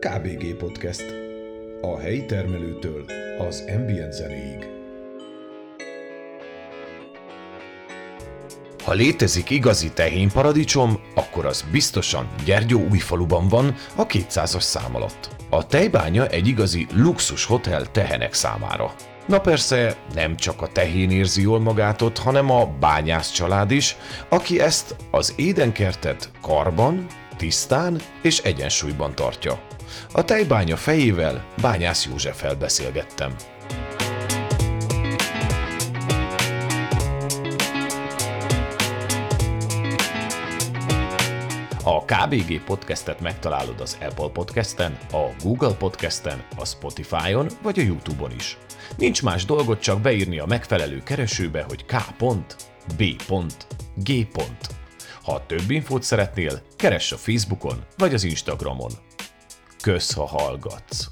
KBG Podcast. A helyi termelőtől az ambient zenéig. Ha létezik igazi tehénparadicsom, akkor az biztosan Gyergyó újfaluban van a 200-as szám alatt. A tejbánya egy igazi luxus hotel tehenek számára. Na persze, nem csak a tehén érzi jól magát ott, hanem a bányász család is, aki ezt az édenkertet karban, tisztán és egyensúlyban tartja. A tejbánya fejével Bányász Józseffel beszélgettem. A KBG podcastet megtalálod az Apple podcasten, a Google podcasten, a Spotify-on vagy a YouTube-on is. Nincs más dolgot csak beírni a megfelelő keresőbe, hogy k.b.g. Ha több infót szeretnél, keress a Facebookon vagy az Instagramon. Kösz, ha hallgatsz!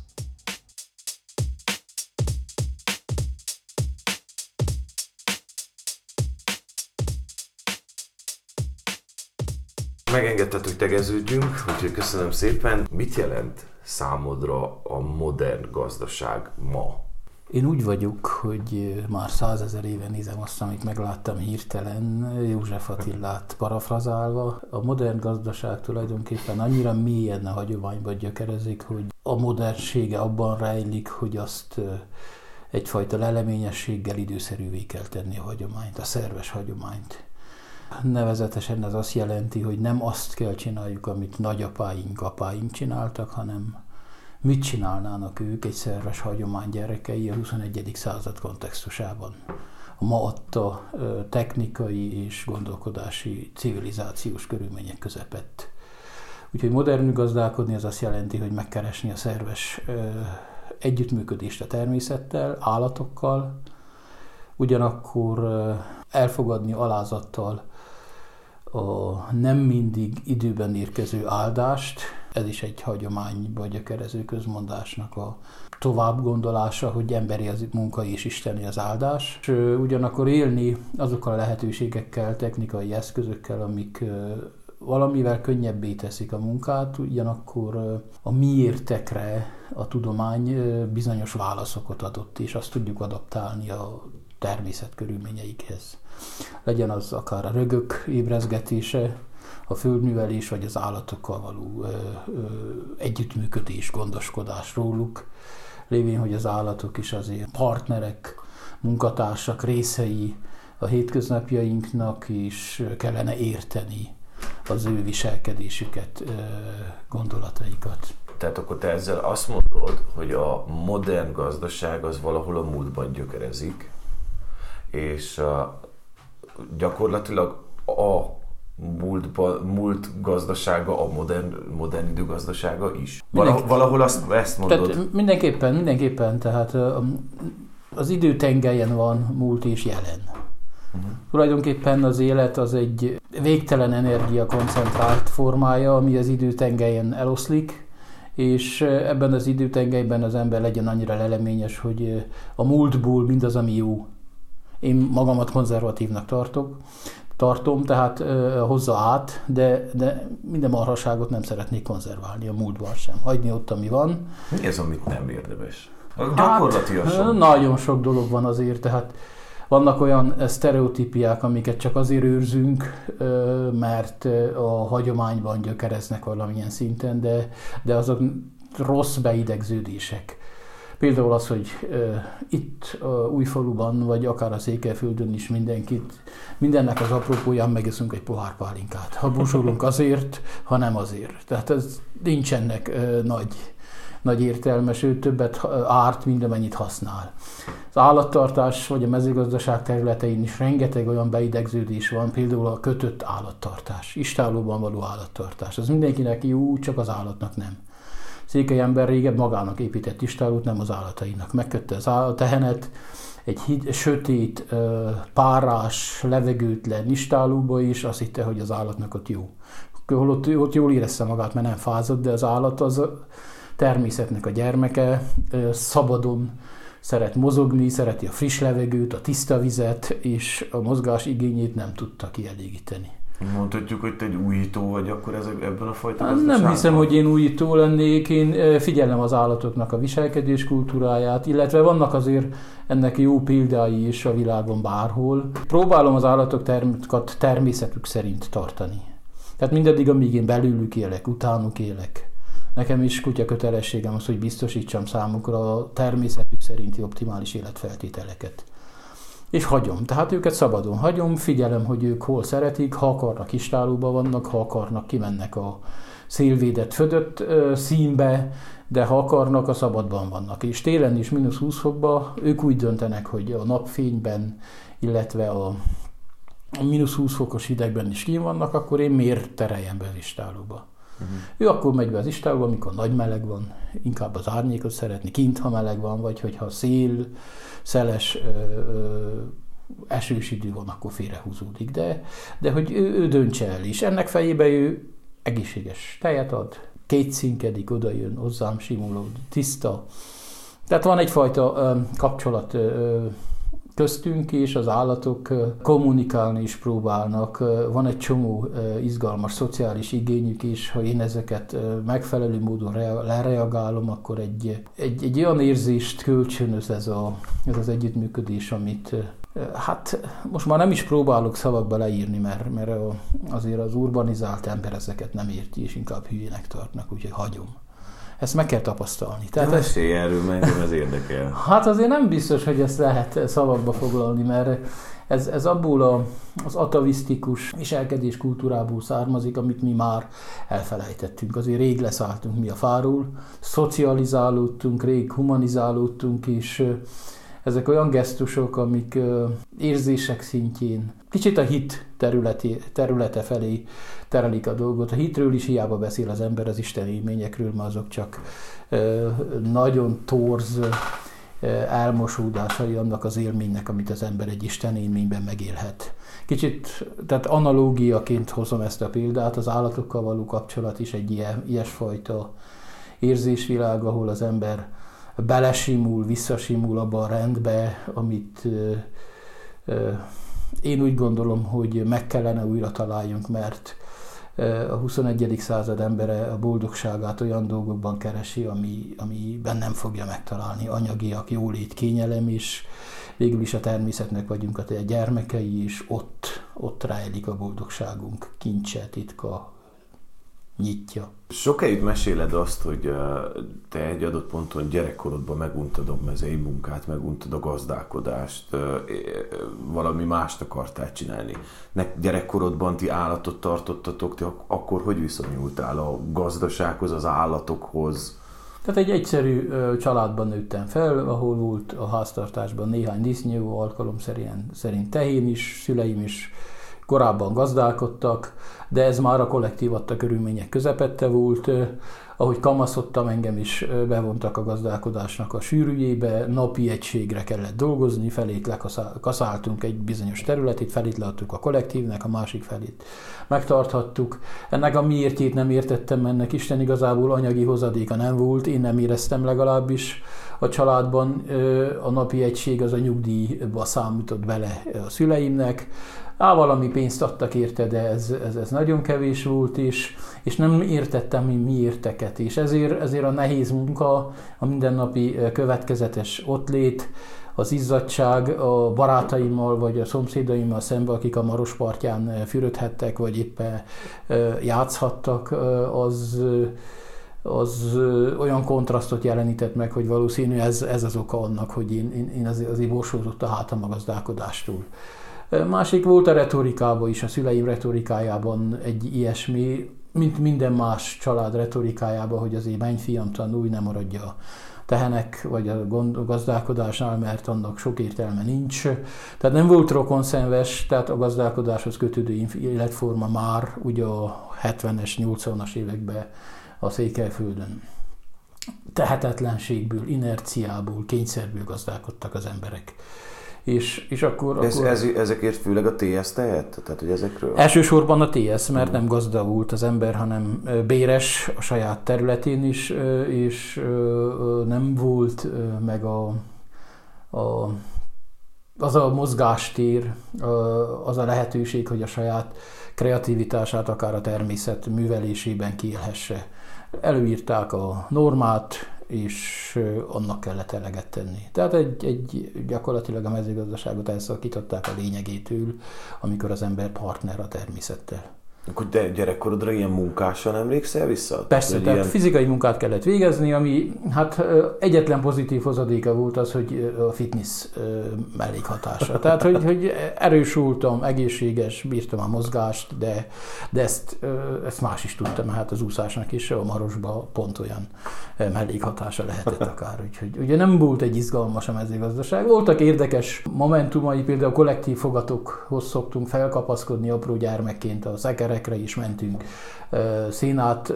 Megengedted, hogy tegeződjünk, úgyhogy köszönöm szépen. Mit jelent számodra a modern gazdaság ma? Én úgy vagyok, hogy már százezer éve nézem azt, amit megláttam hirtelen, József Attillát parafrazálva. A modern gazdaság tulajdonképpen annyira mélyen a hagyományba gyökerezik, hogy a modernsége abban rejlik, hogy azt egyfajta leleményességgel időszerűvé kell tenni a hagyományt, a szerves hagyományt. Nevezetesen ez azt jelenti, hogy nem azt kell csináljuk, amit nagyapáink, apáink csináltak, hanem mit csinálnának ők egy szerves hagyomány gyerekei a 21. század kontextusában. A ma adta technikai és gondolkodási civilizációs körülmények közepett. Úgyhogy modern gazdálkodni az azt jelenti, hogy megkeresni a szerves együttműködést a természettel, állatokkal, ugyanakkor elfogadni alázattal a nem mindig időben érkező áldást, ez is egy hagyományba gyökerező közmondásnak a tovább gondolása, hogy emberi az munka és isteni az áldás. És ugyanakkor élni azokkal a lehetőségekkel, technikai eszközökkel, amik valamivel könnyebbé teszik a munkát, ugyanakkor a miértekre a tudomány bizonyos válaszokat adott, és azt tudjuk adaptálni a természet körülményeikhez. Legyen az akár a rögök ébrezgetése, a földművelés vagy az állatokkal való ö, ö, együttműködés, gondoskodás róluk, lévén, hogy az állatok is azért partnerek, munkatársak, részei a hétköznapjainknak is kellene érteni az ő viselkedésüket, gondolataikat. Tehát akkor te ezzel azt mondod, hogy a modern gazdaság az valahol a múltban gyökerezik, és gyakorlatilag a múltba, múlt gazdasága, a modern, modern idő gazdasága is. Valahol, valahol azt, ezt mondod. Tehát mindenképpen, mindenképpen, tehát az időtengelyen van múlt és jelen. Uh-huh. Tulajdonképpen az élet az egy végtelen energia koncentrált formája, ami az időtengelyen eloszlik, és ebben az időtengelyben az ember legyen annyira leleményes, hogy a múltból mindaz, ami jó, én magamat konzervatívnak tartok, tartom, tehát ö, hozza át, de, de minden marhaságot nem szeretnék konzerválni a múltban sem. Hagyni ott, ami van. Mi ez, amit nem érdemes? Gyakorlatilag hát, Nagyon sok dolog van azért, tehát vannak olyan sztereotípiák, amiket csak azért őrzünk, mert a hagyományban gyökereznek valamilyen szinten, de, de azok rossz beidegződések. Például az, hogy itt uh, Újfaluban, vagy akár a Székelyföldön is mindenkit, mindennek az apropóján megeszünk egy pohár pálinkát. Ha busolunk azért, ha nem azért. Tehát ez nincsenek nagy, nagy értelme, sőt többet árt, mint amennyit használ. Az állattartás vagy a mezőgazdaság területein is rengeteg olyan beidegződés van, például a kötött állattartás, istálóban való állattartás. Az mindenkinek jó, csak az állatnak nem székely ember régebb magának épített istálót, nem az állatainak. Megkötte az állat, tehenet, egy hid, sötét, párás, levegőtlen istálóba is, azt hitte, hogy az állatnak ott jó. Holott ott jól érezte magát, mert nem fázott, de az állat az természetnek a gyermeke, szabadon szeret mozogni, szereti a friss levegőt, a tiszta vizet, és a mozgás igényét nem tudta kielégíteni. Mondhatjuk, hogy te egy újító vagy akkor ezek, ebben a fajta hát Nem hiszem, hogy én újító lennék, én figyelem az állatoknak a viselkedés kultúráját, illetve vannak azért ennek jó példái is a világon bárhol. Próbálom az állatokat természetük szerint tartani. Tehát mindeddig, amíg én belülük élek, utánuk élek. Nekem is kutya kötelességem az, hogy biztosítsam számukra a természetük szerinti optimális életfeltételeket és hagyom. Tehát őket szabadon hagyom, figyelem, hogy ők hol szeretik, ha akarnak istálóba vannak, ha akarnak, kimennek a szélvédett födött színbe, de ha akarnak, a szabadban vannak. És télen is mínusz 20 fokba ők úgy döntenek, hogy a napfényben, illetve a mínusz 20 fokos hidegben is kín vannak, akkor én miért tereljem be az istálóba? Uh-huh. Ő akkor megy be az istálóba, amikor nagy meleg van, inkább az árnyékot szeretni, kint, ha meleg van, vagy hogyha szél, szeles, esős idő van, akkor félrehúzódik. De, de hogy ő, ő döntse el, és ennek fejébe ő egészséges tejet ad, kétszinkedik, oda jön hozzám, simuló, tiszta. Tehát van egyfajta ö, kapcsolat ö, köztünk és az állatok kommunikálni is próbálnak. Van egy csomó izgalmas szociális igényük is, ha én ezeket megfelelő módon lereagálom, akkor egy, egy, egy olyan érzést kölcsönöz ez, a, ez az együttműködés, amit Hát most már nem is próbálok szavakba leírni, mert, mert azért az urbanizált ember ezeket nem érti, és inkább hülyének tartnak, úgyhogy hagyom. Ezt meg kell tapasztalni. Tehát De mesélj erről, mert ez érdekel. Hát azért nem biztos, hogy ezt lehet szavakba foglalni, mert ez, ez abból a, az atavisztikus viselkedés kultúrából származik, amit mi már elfelejtettünk. Azért rég leszálltunk mi a fáról, szocializálódtunk, rég humanizálódtunk, és ezek olyan gesztusok, amik érzések szintjén kicsit a hit területi, területe felé terelik a dolgot. A hitről is hiába beszél az ember az Isten élményekről, mert azok csak nagyon torz elmosódásai annak az élménynek, amit az ember egy Isten élményben megélhet. Kicsit, tehát analógiaként hozom ezt a példát, az állatokkal való kapcsolat is egy ilyen, ilyesfajta érzésvilág, ahol az ember belesimul, visszasimul abba a rendbe, amit én úgy gondolom, hogy meg kellene újra találjunk, mert a 21. század embere a boldogságát olyan dolgokban keresi, ami, ami bennem fogja megtalálni. Anyagiak, jólét, kényelem is, végül is a természetnek vagyunk a gyermekei is, ott, ott rejlik a boldogságunk kincse, titka, nyitja. Sokáig meséled azt, hogy te egy adott ponton gyerekkorodban meguntad a mezei munkát, meguntad a gazdálkodást, valami mást akartál csinálni. Ne, gyerekkorodban ti állatot tartottatok, te akkor hogy viszonyultál a gazdasághoz, az állatokhoz? Tehát egy egyszerű családban nőttem fel, ahol volt a háztartásban néhány disznyő, alkalom szerint, szerint tehén is, szüleim is korábban gazdálkodtak, de ez már a kollektív adta körülmények közepette volt. Ahogy kamaszodtam, engem is bevontak a gazdálkodásnak a sűrűjébe, napi egységre kellett dolgozni, felét lekaszáltunk egy bizonyos területét, felét leadtuk a kollektívnek, a másik felét megtarthattuk. Ennek a miértjét nem értettem, ennek Isten igazából anyagi hozadéka nem volt, én nem éreztem legalábbis a családban. A napi egység az a nyugdíjba számított bele a szüleimnek, Á, valami pénzt adtak érte, de ez, ez, ez nagyon kevés volt, és, és nem értettem mi miérteket, és ezért, ezért a nehéz munka, a mindennapi következetes ottlét, az izzadság a barátaimmal vagy a szomszédaimmal szemben, akik a Marospartján fürödhettek, vagy éppen játszhattak, az, az olyan kontrasztot jelenített meg, hogy valószínű ez, ez az oka annak, hogy én, én, én azért, azért borsózott a hátam a gazdálkodástól. Másik volt a retorikában is, a szüleim retorikájában egy ilyesmi, mint minden más család retorikájában, hogy azért menj fiam tanulj, nem maradja a tehenek, vagy a gazdálkodásnál, mert annak sok értelme nincs. Tehát nem volt rokonszenves, tehát a gazdálkodáshoz kötődő életforma már ugye a 70-es, 80-as években a Székelyföldön tehetetlenségből, inerciából, kényszerből gazdálkodtak az emberek. És, és akkor, ez, akkor... Ez, ezekért főleg a TS tehet? Tehát, hogy ezekről? Elsősorban a TS, mert nem gazdagult az ember, hanem béres a saját területén is, és nem volt meg a, a az a mozgástér, az a lehetőség, hogy a saját kreativitását akár a természet művelésében kiélhesse. Előírták a normát, és annak kellett eleget tenni. Tehát egy, egy gyakorlatilag a mezőgazdaságot elszakították a lényegétől, amikor az ember partner a természettel. Akkor de gyerekkorodra ilyen munkásan emlékszel vissza? Persze, tehát ilyen... fizikai munkát kellett végezni, ami hát egyetlen pozitív hozadéka volt az, hogy a fitness mellékhatása. Tehát, hogy, hogy erős voltam, egészséges, bírtam a mozgást, de, de ezt, ezt más is tudtam, hát az úszásnak is a marosba pont olyan mellékhatása lehetett akár. Úgyhogy ugye nem volt egy izgalmas a mezőgazdaság. Voltak érdekes momentumai, például kollektív fogatokhoz szoktunk felkapaszkodni apró gyermekként a szekere terekre is mentünk szénát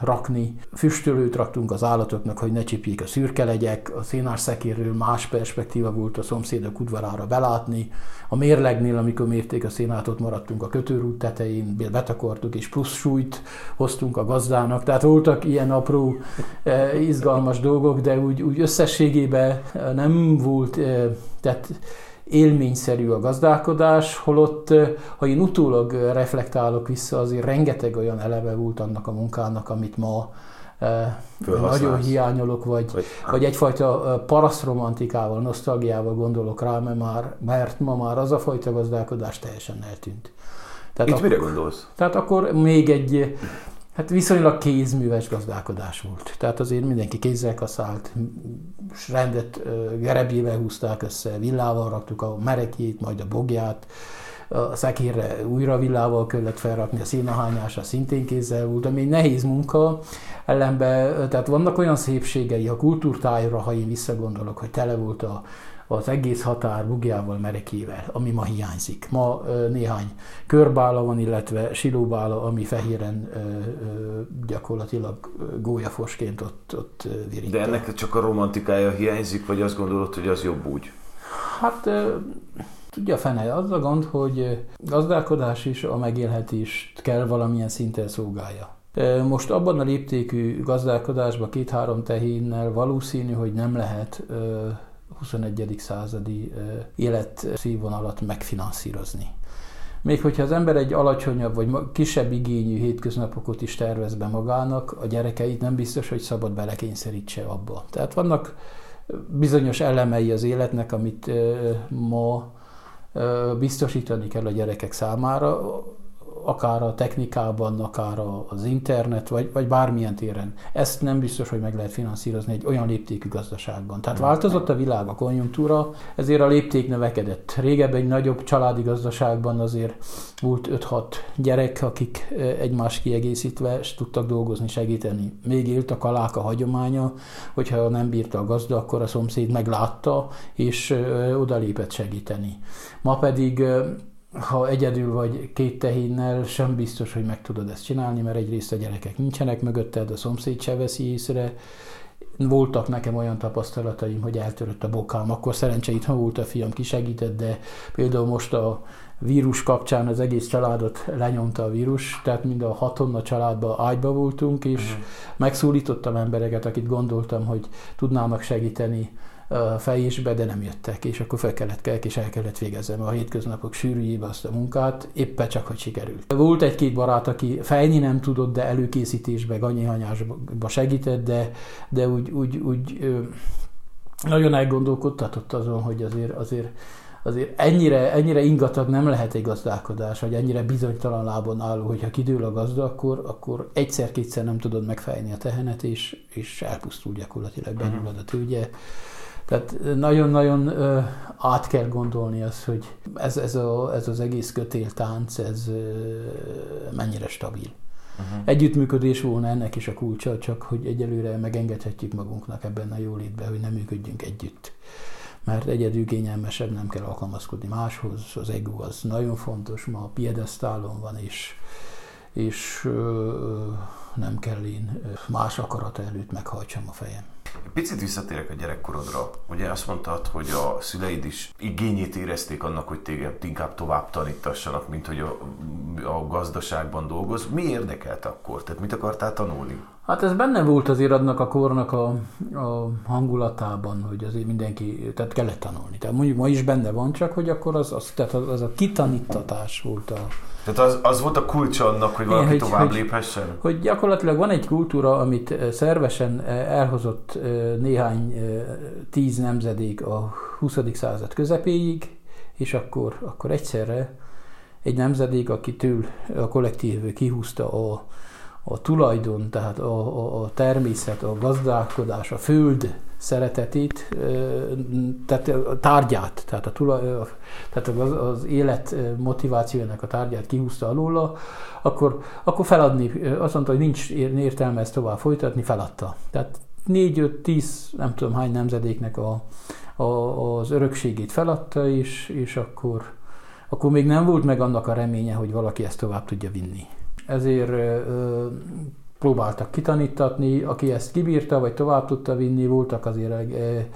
rakni, füstölőt raktunk az állatoknak, hogy ne csipjék a szürke legyek, a szénás szekérről más perspektíva volt a szomszédok udvarára belátni, a mérlegnél, amikor mérték a szénátot, maradtunk a kötőrút tetején, betakortuk és plusz súlyt hoztunk a gazdának, tehát voltak ilyen apró, izgalmas dolgok, de úgy, úgy összességében nem volt, tehát élményszerű a gazdálkodás, holott, ha én utólag reflektálok vissza, azért rengeteg olyan eleve volt annak a munkának, amit ma nagyon hiányolok, vagy, vagy, vagy egyfajta parasztromantikával, nosztalgiával gondolok rá, mert, már, mert ma már az a fajta gazdálkodás teljesen eltűnt. Tehát Itt akkor, mire gondolsz? Tehát akkor még egy Hát viszonylag kézműves gazdálkodás volt. Tehát azért mindenki kézzel kaszált, rendet gerebjével húzták össze, villával raktuk a merekjét, majd a bogját, a szekérre újra villával kellett felrakni, a színahányásra szintén kézzel volt, ami egy nehéz munka, ellenben, tehát vannak olyan szépségei a kultúrtájra, ha én visszagondolok, hogy tele volt a az egész határ bugjával, merekével, ami ma hiányzik. Ma néhány körbála van, illetve silóbála, ami fehéren gyakorlatilag gólyafosként ott, ott virít. De ennek csak a romantikája hiányzik, vagy azt gondolod, hogy az jobb úgy? Hát tudja fene, az a gond, hogy gazdálkodás is a megélhetést kell valamilyen szinten szolgálja. Most abban a léptékű gazdálkodásban két-három tehénnel valószínű, hogy nem lehet 21. századi életszínvonalat megfinanszírozni. Még hogyha az ember egy alacsonyabb vagy kisebb igényű hétköznapokat is tervez be magának, a gyerekeit nem biztos, hogy szabad belekényszerítse abba. Tehát vannak bizonyos elemei az életnek, amit ma biztosítani kell a gyerekek számára, akár a technikában, akár az internet, vagy, vagy bármilyen téren. Ezt nem biztos, hogy meg lehet finanszírozni egy olyan léptékű gazdaságban. Tehát változott a világ, a konjunktúra, ezért a lépték növekedett. Régebben egy nagyobb családi gazdaságban azért volt 5-6 gyerek, akik egymás kiegészítve tudtak dolgozni, segíteni. Még élt a kaláka hagyománya, hogyha nem bírta a gazda, akkor a szomszéd meglátta, és odalépett segíteni. Ma pedig ha egyedül vagy két tehénnel, sem biztos, hogy meg tudod ezt csinálni, mert egyrészt a gyerekek nincsenek mögötted, a szomszéd se veszi észre. Voltak nekem olyan tapasztalataim, hogy eltörött a bokám, akkor szerencsé itthon volt a fiam, kisegített, de például most a vírus kapcsán az egész családot lenyomta a vírus, tehát mind a hatonna családban ágyba voltunk, és uh-huh. megszólítottam embereket, akit gondoltam, hogy tudnának segíteni fejésbe, de nem jöttek, és akkor fel kellett kelk, és el kellett végeznem a hétköznapok sűrűjébe azt a munkát, éppen csak, hogy sikerült. Volt egy-két barát, aki fejni nem tudott, de előkészítésbe, ganyihanyásba segített, de, de úgy, úgy, úgy nagyon elgondolkodtatott azon, hogy azért, azért azért ennyire, ennyire ingatag nem lehet egy gazdálkodás, vagy ennyire bizonytalan lábon álló, hogyha kidől a gazda, akkor, akkor egyszer-kétszer nem tudod megfejni a tehenet, és, és elpusztul gyakorlatilag, benyúlod a tőgye. Tehát nagyon-nagyon át kell gondolni azt, hogy ez, ez, a, ez az egész kötéltánc, ez mennyire stabil. Uh-huh. Együttműködés volna ennek is a kulcsa, csak hogy egyelőre megengedhetjük magunknak ebben a jólétben, hogy nem működjünk együtt. Mert egyedül kényelmesebb, nem kell alkalmazkodni máshoz, az ego az nagyon fontos, ma a piedesztálon van, és, és nem kell én más akarata előtt meghajtsam a fejem. Picit visszatérek a gyerekkorodra. Ugye azt mondtad, hogy a szüleid is igényét érezték annak, hogy téged inkább tovább tanítassanak, mint hogy a, a gazdaságban dolgoz. Mi érdekelt akkor? Tehát mit akartál tanulni? Hát ez benne volt azért adnak a kornak a, a hangulatában, hogy azért mindenki, tehát kellett tanulni. Tehát mondjuk ma is benne van, csak hogy akkor az, az, tehát az a kitanítatás volt a, tehát az, az volt a kulcsa annak, hogy valaki Igen, hogy, tovább hogy, léphessen? Hogy gyakorlatilag van egy kultúra, amit szervesen elhozott néhány tíz nemzedék a 20. század közepéig, és akkor, akkor egyszerre egy nemzedék, akitől a kollektív kihúzta a, a tulajdon, tehát a, a, a természet, a gazdálkodás, a föld szeretetét, tehát a tárgyát, tehát, a tulaj, tehát az, az élet motivációjának a tárgyát kihúzta alóla, akkor, akkor feladni, azt mondta, hogy nincs értelme ezt tovább folytatni, feladta. Tehát 4-5-10, nem tudom hány nemzedéknek a, a, az örökségét feladta, és, és akkor, akkor még nem volt meg annak a reménye, hogy valaki ezt tovább tudja vinni. Ezért próbáltak kitanítatni, aki ezt kibírta, vagy tovább tudta vinni, voltak azért e,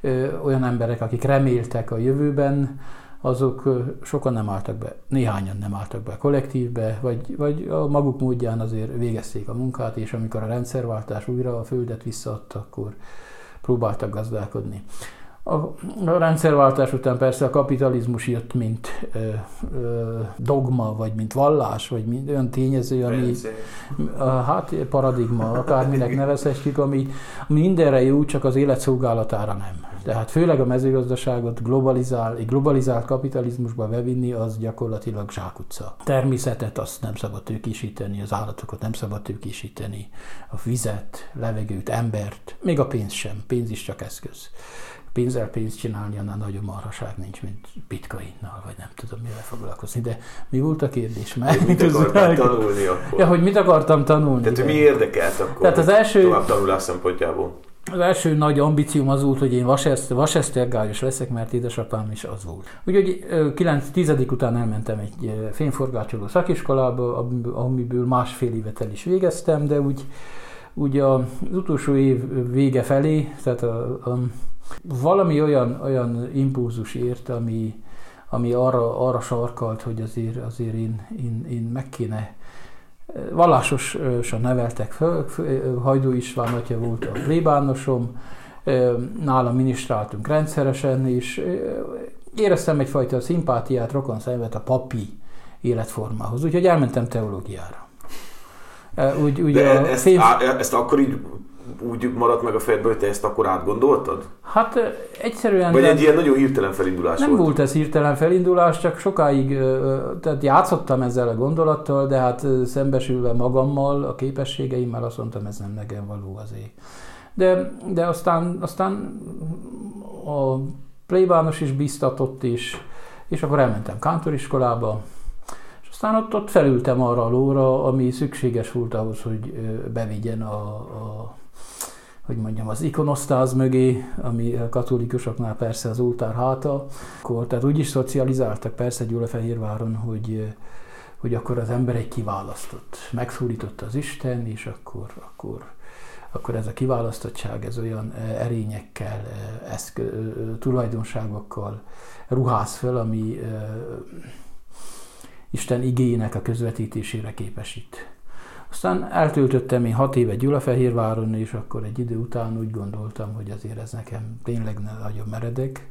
e, olyan emberek, akik reméltek a jövőben, azok sokan nem álltak be, néhányan nem álltak be a kollektívbe, vagy, vagy a maguk módján azért végezték a munkát, és amikor a rendszerváltás újra a földet visszaadta, akkor próbáltak gazdálkodni. A, rendszerváltás után persze a kapitalizmus jött, mint ö, ö, dogma, vagy mint vallás, vagy mint olyan tényező, ami a, hát paradigma, akárminek nevezhetjük, ami, ami mindenre jó, csak az élet szolgálatára nem. Tehát főleg a mezőgazdaságot globalizál, egy globalizált kapitalizmusba bevinni, az gyakorlatilag zsákutca. Természetet azt nem szabad tőkésíteni, az állatokat nem szabad tőkésíteni, a vizet, levegőt, embert, még a pénz sem, pénz is csak eszköz pénzzel pénzt csinálni, annál nagyobb marhaság nincs, mint bitcoinnal, vagy nem tudom, mivel foglalkozni. De mi volt a kérdés? Mert mit akartam tanulni akkor? Ja, hogy mit akartam tanulni? Tehát, hogy mi érdekelt akkor? Tehát az első... Tovább tanulás szempontjából. Az első nagy ambícióm az volt, hogy én vasesztergályos leszek, mert édesapám is az volt. Úgyhogy 9-10 után elmentem egy fényforgácsoló szakiskolába, amiből másfél évet el is végeztem, de úgy, úgy az utolsó év vége felé, tehát a, a valami olyan, olyan impulzus ért, ami, ami arra, arra sarkalt, hogy azért, azért én, én, én meg kéne vallásosan neveltek föl, Hajdú István atya volt a plébánosom, nálam ministráltunk rendszeresen, és éreztem egyfajta szimpátiát, rokon szemet a papi életformához, úgyhogy elmentem teológiára. Úgy, úgy De a ezt, fém... á, ezt akkor így úgy maradt meg a fejedben, hogy te ezt akkor átgondoltad? Hát egyszerűen... Vagy egy ilyen nagyon hirtelen felindulás nem volt? Nem volt ez hirtelen felindulás, csak sokáig tehát játszottam ezzel a gondolattal, de hát szembesülve magammal, a képességeimmel azt mondtam, ez nem nekem való azért. De, de aztán, aztán a plébános is biztatott is, és akkor elmentem kántoriskolába, és aztán ott, ott felültem arra a lóra, ami szükséges volt ahhoz, hogy bevigyen a, a hogy mondjam, az ikonosztáz mögé, ami a katolikusoknál persze az oltár háta, akkor, tehát úgy is szocializáltak persze Gyulafehérváron, hogy, hogy akkor az ember egy kiválasztott, megszólította az Isten, és akkor, akkor, akkor ez a kiválasztottság, ez olyan erényekkel, eszkö, tulajdonságokkal ruház föl, ami Isten igényének a közvetítésére képesít. Aztán eltöltöttem én hat évet Gyulafehérváron, és akkor egy idő után úgy gondoltam, hogy azért ez nekem tényleg nagyon meredek.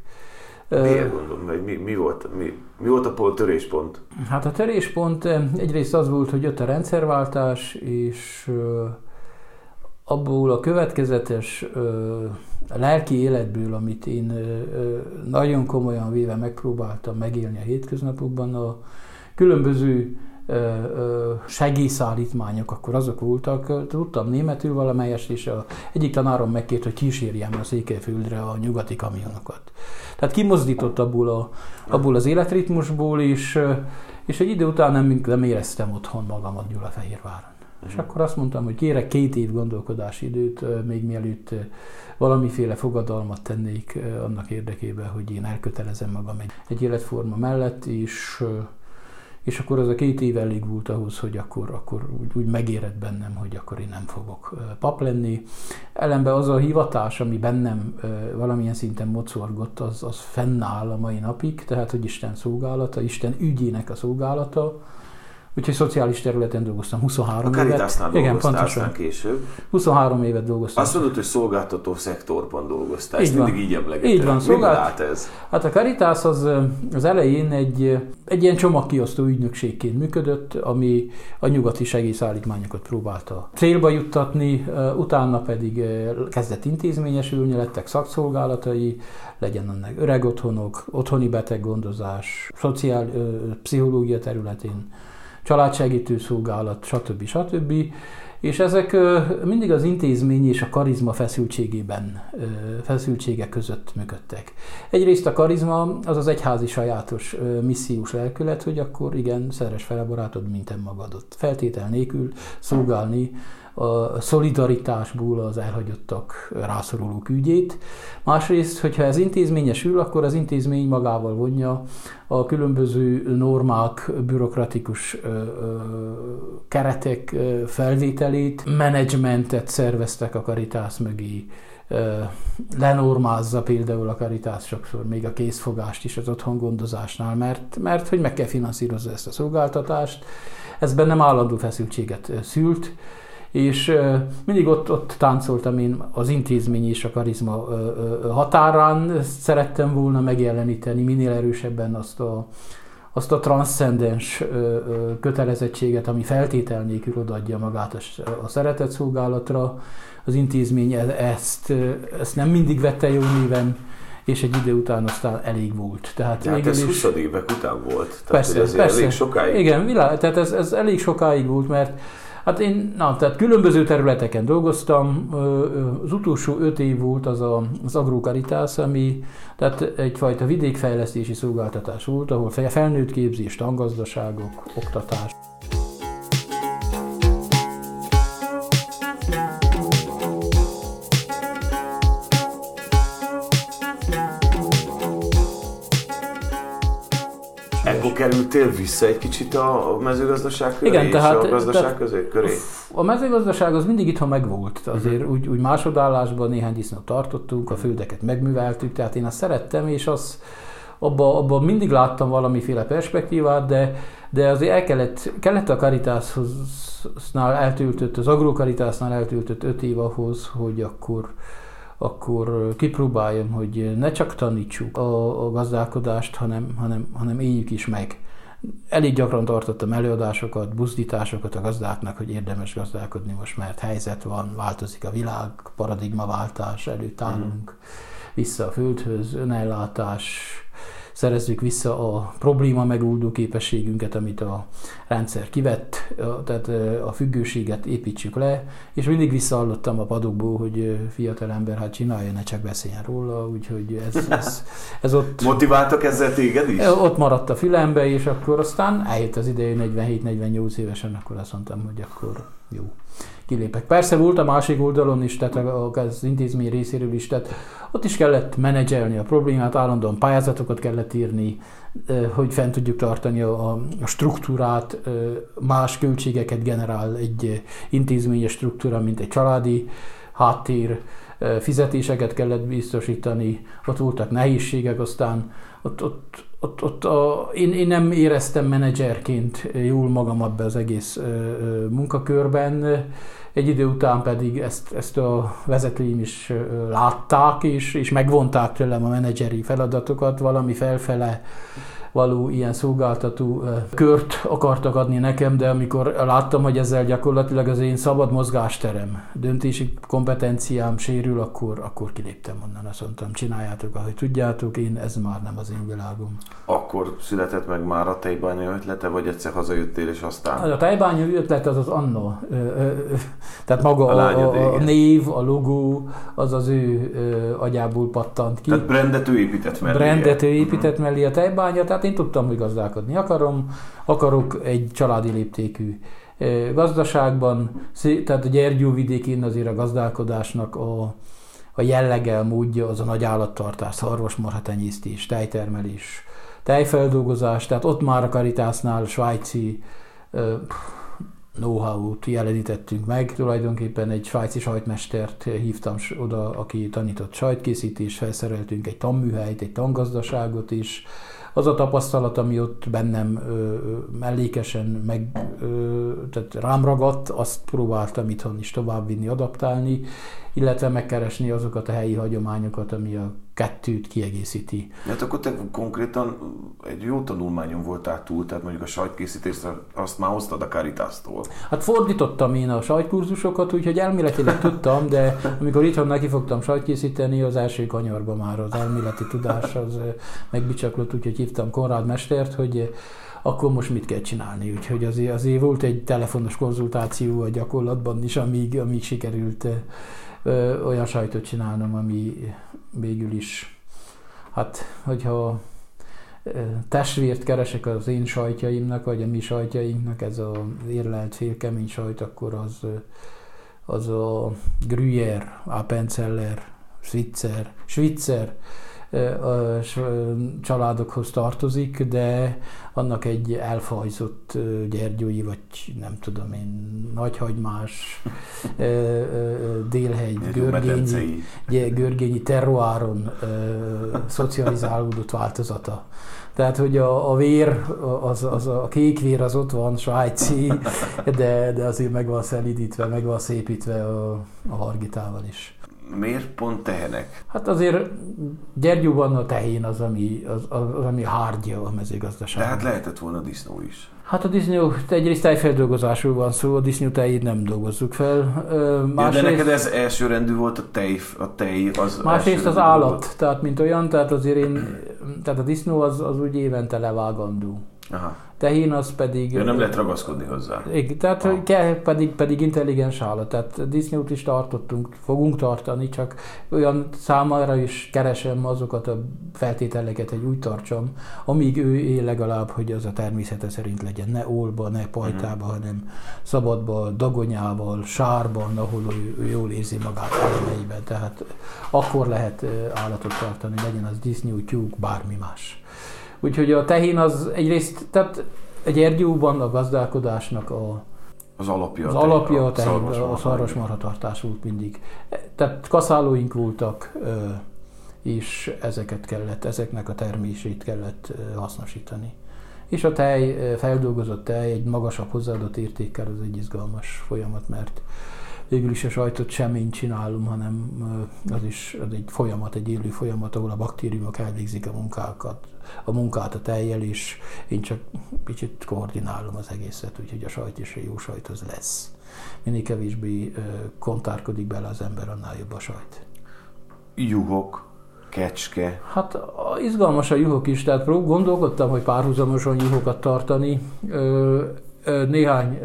Miért gondolom, hogy mi, mi, volt, mi, mi volt a töréspont? Hát a töréspont egyrészt az volt, hogy jött a rendszerváltás, és abból a következetes lelki életből, amit én nagyon komolyan véve megpróbáltam megélni a hétköznapokban, a különböző segélyszállítmányok, akkor azok voltak, tudtam németül valamelyest, és a egyik tanárom megkért, hogy kísérjem a Székelyföldre a nyugati kamionokat. Tehát kimozdított abból, a, abból az életritmusból, és, és egy idő után nem, nem éreztem otthon magamat Gyulafehérváron. És akkor azt mondtam, hogy kérek két év gondolkodási időt, még mielőtt valamiféle fogadalmat tennék annak érdekében, hogy én elkötelezem magam egy, egy életforma mellett, és és akkor az a két év elég volt ahhoz, hogy akkor, akkor úgy, úgy megérett bennem, hogy akkor én nem fogok pap lenni. Ellenben az a hivatás, ami bennem valamilyen szinten mocorgott, az, az fennáll a mai napig, tehát hogy Isten szolgálata, Isten ügyének a szolgálata, Úgyhogy szociális területen dolgoztam 23 a évet. Igen, pontosan. később. 23 évet dolgoztam. Azt mondod, hogy szolgáltató szektorban dolgoztál. Ezt mindig így emlegeted. Így van, szolgált... ez? Hát a Caritas az, az elején egy, egy ilyen csomagkiosztó ügynökségként működött, ami a nyugati segélyszállítmányokat próbálta célba juttatni, utána pedig kezdett intézményesülni, lettek szakszolgálatai, legyen annak öreg otthonok, otthoni beteggondozás, szociál, pszichológia területén családsegítő szolgálat, stb. stb. És ezek mindig az intézmény és a karizma feszültségében, feszültsége között működtek. Egyrészt a karizma az az egyházi sajátos missziós lelkület, hogy akkor igen, szeres fel barátod, mint magadot. Feltétel nélkül szolgálni a szolidaritásból az elhagyottak rászorulók ügyét. Másrészt, hogyha ez intézményesül, akkor az intézmény magával vonja a különböző normák, bürokratikus keretek felvételét, menedzsmentet szerveztek a karitász mögé, lenormázza például a karitás sokszor még a készfogást is az otthongondozásnál, mert, mert hogy meg kell finanszírozza ezt a szolgáltatást. Ez bennem állandó feszültséget szült, és mindig ott, ott táncoltam én az intézmény és a karizma határán, szerettem volna megjeleníteni minél erősebben azt a, azt a transzcendens kötelezettséget, ami feltétel nélkül odaadja magát a, a szeretet szolgálatra. Az intézmény e, ezt, ezt nem mindig vette jó néven, és egy idő után aztán elég volt. Tehát, tehát ez is... 20 évek után volt. Tehát persze, persze. elég sokáig. Igen, világ, tehát ez, ez elég sokáig volt, mert Hát én, na, tehát különböző területeken dolgoztam, az utolsó öt év volt az a, az agrokaritász, ami tehát egyfajta vidékfejlesztési szolgáltatás volt, ahol felnőtt képzés, tangazdaságok, oktatás. Ekkor kerültél vissza egy kicsit a mezőgazdaság köré Igen, és tehát, a gazdaság tehát, közé, köré? A mezőgazdaság az mindig itthon megvolt. Azért uh-huh. úgy, úgy másodállásban néhány disznót tartottunk, a földeket megműveltük, tehát én azt szerettem, és az, abban abba mindig láttam valamiféle perspektívát, de, de azért el kellett, kellett a Caritasnál eltöltött, az Agrokaritasnál eltöltött öt év ahhoz, hogy akkor akkor kipróbáljam, hogy ne csak tanítsuk a, a gazdálkodást, hanem, hanem, hanem éljük is meg. Elég gyakran tartottam előadásokat, buzdításokat a gazdáknak, hogy érdemes gazdálkodni most, mert helyzet van, változik a világ, paradigmaváltás előtt állunk, vissza a földhöz, önellátás, szerezzük vissza a probléma megoldó képességünket, amit a rendszer kivett, tehát a függőséget építsük le, és mindig visszahallottam a padokból, hogy fiatal ember, hát csinálja, ne csak beszéljen róla, úgyhogy ez, ez, ez ott... Motiváltak ezzel téged is? Ott maradt a fülembe, és akkor aztán eljött az ideje 47-48 évesen, akkor azt mondtam, hogy akkor jó kilépek. Persze volt a másik oldalon is, tehát az intézmény részéről is, tehát ott is kellett menedzselni a problémát, állandóan pályázatokat kellett írni, hogy fent tudjuk tartani a, struktúrát, más költségeket generál egy intézményes struktúra, mint egy családi háttér, fizetéseket kellett biztosítani, ott voltak nehézségek, aztán ott, ott, ott, ott a, én, én nem éreztem menedzserként jól magam abban az egész munkakörben, egy idő után pedig ezt, ezt a vezetőim is látták, és, és megvonták tőlem a menedzseri feladatokat, valami felfele való ilyen szolgáltató kört akartak adni nekem, de amikor láttam, hogy ezzel gyakorlatilag az én szabad mozgásterem, döntési kompetenciám sérül, akkor, akkor kiléptem onnan, azt mondtam, csináljátok, ahogy tudjátok, én ez már nem az én világom. Akkor született meg már a tejbánya ötlete, vagy egyszer hazajöttél, és aztán? A tejbánya ötlet az az anno, tehát maga a, a, a név, a logó, az az ő agyából pattant ki. Tehát brandet ő épített mellé. Brandet ő épített mellé a tejbánya, tehát én tudtam, hogy gazdálkodni akarom, akarok egy családi léptékű gazdaságban, tehát a Gyergyó vidékén azért a gazdálkodásnak a, a jellege, módja az a nagy állattartás, szarvasmarha tenyésztés, tejtermelés, tejfeldolgozás, tehát ott már a Caritasnál svájci know-how-t jelenítettünk meg. Tulajdonképpen egy svájci sajtmestert hívtam oda, aki tanított sajtkészítést, felszereltünk egy tanműhelyt, egy tangazdaságot is. Az a tapasztalat, ami ott bennem ö, mellékesen meg, ö, tehát rám ragadt, azt próbáltam itthon is továbbvinni, adaptálni, illetve megkeresni azokat a helyi hagyományokat, ami a kettőt kiegészíti. Hát akkor te konkrétan egy jó tanulmányon voltál túl, tehát mondjuk a sajtkészítést azt már hoztad a Caritas-tól. Hát fordítottam én a sajtkurzusokat, úgyhogy elméletileg tudtam, de amikor itthon neki fogtam sajtkészíteni, az első kanyarba már az elméleti tudás az megbicsaklott, úgyhogy hívtam Konrád Mestert, hogy akkor most mit kell csinálni. Úgyhogy azért, azért volt egy telefonos konzultáció a gyakorlatban is, amíg, amíg sikerült olyan sajtot csinálnom, ami végül is, hát, hogyha testvért keresek az én sajtjaimnak, vagy a mi sajtjainknak, ez az érlelt félkemény sajt, akkor az, az a Gruyère, Appenzeller, Switzer, Switzer családokhoz tartozik, de annak egy elfajzott gyergyói, vagy nem tudom én, nagyhagymás, délhegy, görgényi, görgényi terroáron szocializálódott változata. Tehát, hogy a, a vér, az, az, a kék vér az ott van, svájci, de, de azért meg van szelidítve, meg van szépítve a, a hargitával is miért pont tehenek? Hát azért Gyergyóban a tehén az, ami, az, az, ami hárgya a mezőgazdaságban. De hát lehetett volna disznó is. Hát a disznó, egyrészt tejfeldolgozásról van szó, a disznó tejét nem dolgozzuk fel. Másrészt, ja, de neked ez elsőrendű volt a tej, a tej az Másrészt az állat, volt. tehát mint olyan, tehát azért én, tehát a disznó az, az úgy évente levágandó. Aha tehén az pedig... Ja, nem lehet ragaszkodni hozzá. Igen, tehát kell, pedig, pedig intelligens állat. Tehát disznót is tartottunk, fogunk tartani, csak olyan számára is keresem azokat a feltételeket, hogy úgy tartsam, amíg ő él legalább, hogy az a természete szerint legyen. Ne olba, ne pajtába, mm. hanem szabadba, dagonyával, sárban, ahol ő, ő jól érzi magát elemeiben. Tehát akkor lehet állatot tartani, legyen az disznó, tyúk, bármi más. Úgyhogy a tehén az egyrészt, tehát egy ergyóban a gazdálkodásnak a, az alapja, az alapja a, tehén, a szarvasmarhatartás volt mindig. Tehát kaszálóink voltak, és ezeket kellett, ezeknek a termését kellett hasznosítani. És a tej, feldolgozott tej egy magasabb hozzáadott értékkel az egy izgalmas folyamat, mert végül is a sajtot sem én csinálom, hanem az is az egy folyamat, egy élő folyamat, ahol a baktériumok elvégzik a munkákat, a munkát a tejjel, és én csak kicsit koordinálom az egészet, úgyhogy a sajt is a jó sajt az lesz. Minél kevésbé kontárkodik bele az ember, annál jobb a sajt. Juhok, kecske. Hát izgalmas a juhok is, tehát gondolkodtam, hogy párhuzamosan juhokat tartani. Néhány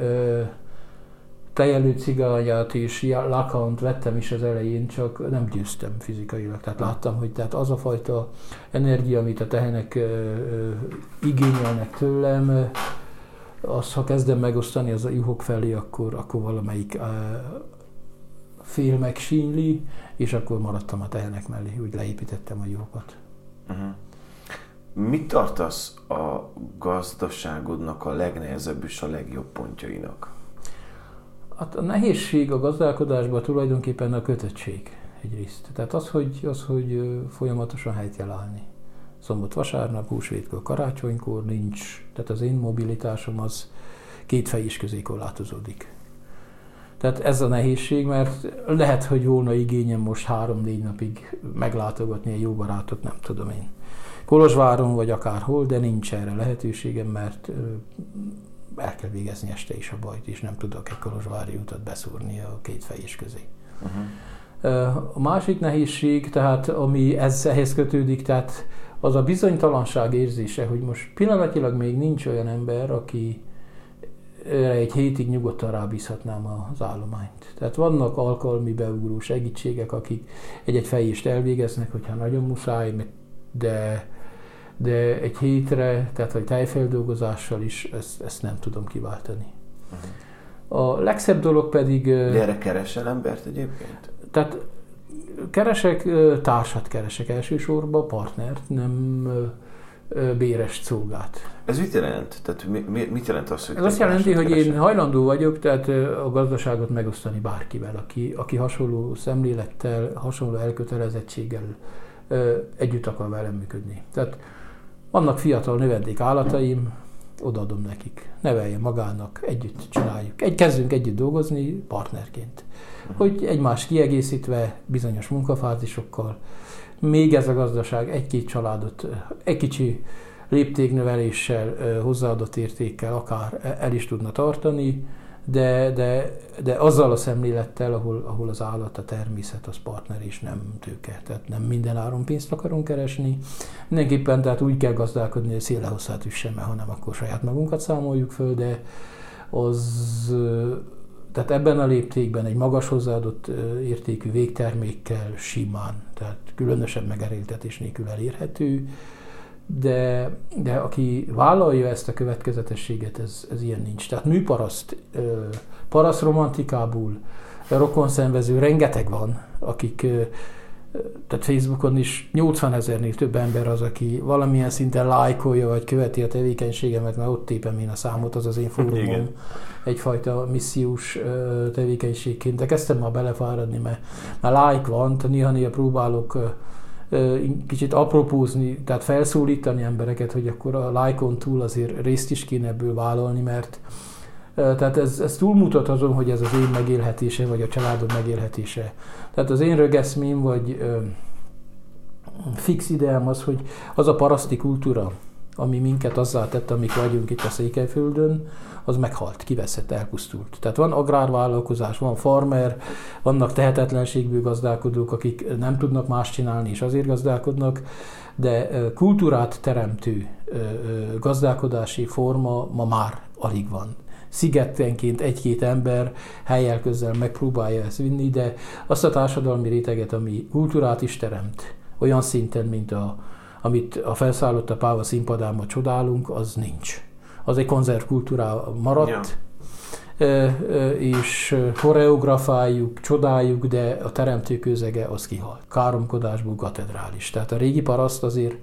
tejelő cigányát és lakant vettem is az elején, csak nem győztem fizikailag. Tehát láttam, hogy tehát az a fajta energia, amit a tehenek igényelnek tőlem, az, ha kezdem megosztani az a juhok felé, akkor, akkor valamelyik fél megsínli, és akkor maradtam a tehenek mellé, úgy leépítettem a juhokat. Uh-huh. Mit tartasz a gazdaságodnak a legnehezebb és a legjobb pontjainak? Hát a nehézség a gazdálkodásban tulajdonképpen a kötöttség egyrészt. Tehát az, hogy, az, hogy folyamatosan helyt kell állni. Szombat, vasárnap, húsvétkor, karácsonykor nincs. Tehát az én mobilitásom az két fejés közé korlátozódik. Tehát ez a nehézség, mert lehet, hogy volna igényem most három-négy napig meglátogatni egy jó barátot, nem tudom én. Kolozsváron vagy akárhol, de nincs erre lehetőségem, mert el kell végezni este is a bajt, és nem tudok egy kolozsvári utat beszúrni a két fejés közé. Uh-huh. A másik nehézség, tehát ami ez, ehhez kötődik, tehát az a bizonytalanság érzése, hogy most pillanatilag még nincs olyan ember, aki egy hétig nyugodtan rábízhatnám az állományt. Tehát vannak alkalmi beugró segítségek, akik egy-egy fejést elvégeznek, hogyha nagyon muszáj, de de egy hétre, tehát egy tájfeldolgozással is ezt, ezt nem tudom kiváltani. Uh-huh. A legszebb dolog pedig... De erre keresel embert egyébként? Tehát keresek, társat keresek elsősorban, partnert, nem béres szolgát. Ez mit jelent? Tehát mi, mi, mit jelent az, hogy Ez azt jelenti, hogy én hajlandó vagyok tehát a gazdaságot megosztani bárkivel, aki, aki hasonló szemlélettel, hasonló elkötelezettséggel együtt akar velem működni. Tehát vannak fiatal növendék állataim, odaadom nekik, nevelje magának, együtt csináljuk. Egy, kezdünk együtt dolgozni partnerként. Hogy egymás kiegészítve bizonyos munkafázisokkal, még ez a gazdaság egy-két családot, egy kicsi léptéknöveléssel, hozzáadott értékkel akár el is tudna tartani, de, de, de azzal a szemlélettel, ahol, ahol az állat, a természet, az partner és nem tőke. Tehát nem minden áron pénzt akarunk keresni. Mindenképpen tehát úgy kell gazdálkodni, hogy széle hosszát üssem, hanem akkor saját magunkat számoljuk föl, de az tehát ebben a léptékben egy magas hozzáadott értékű végtermékkel simán, tehát különösebb megerőltetés nélkül elérhető, de, de aki vállalja ezt a következetességet, ez, ez ilyen nincs. Tehát műparaszt, paraszt romantikából rokonszenvező rengeteg van, akik tehát Facebookon is 80 ezernél több ember az, aki valamilyen szinten lájkolja, vagy követi a tevékenységemet, mert ott tépem én a számot, az az én fórumom. Egyfajta missziós tevékenységként. De kezdtem már belefáradni, mert, mert like van, néha-néha próbálok kicsit apropózni, tehát felszólítani embereket, hogy akkor a lájkon túl azért részt is kéne ebből vállalni, mert tehát ez, ez túlmutat azon, hogy ez az én megélhetése, vagy a családom megélhetése. Tehát az én rögeszmém, vagy fix ideám az, hogy az a paraszti kultúra, ami minket azzá tett, amik vagyunk itt a Székelyföldön, az meghalt, kiveszett, elpusztult. Tehát van agrárvállalkozás, van farmer, vannak tehetetlenségből gazdálkodók, akik nem tudnak más csinálni, és azért gazdálkodnak, de kultúrát teremtő gazdálkodási forma ma már alig van szigetenként egy-két ember helyel közel megpróbálja ezt vinni, de azt a társadalmi réteget, ami kultúrát is teremt, olyan szinten, mint a, amit a felszállott a Páva színpadán csodálunk, az nincs. Az egy konzervkultúrá maradt, ja és koreografáljuk, csodáljuk, de a teremtő közege az kihalt. Káromkodásból katedrális. Tehát a régi paraszt azért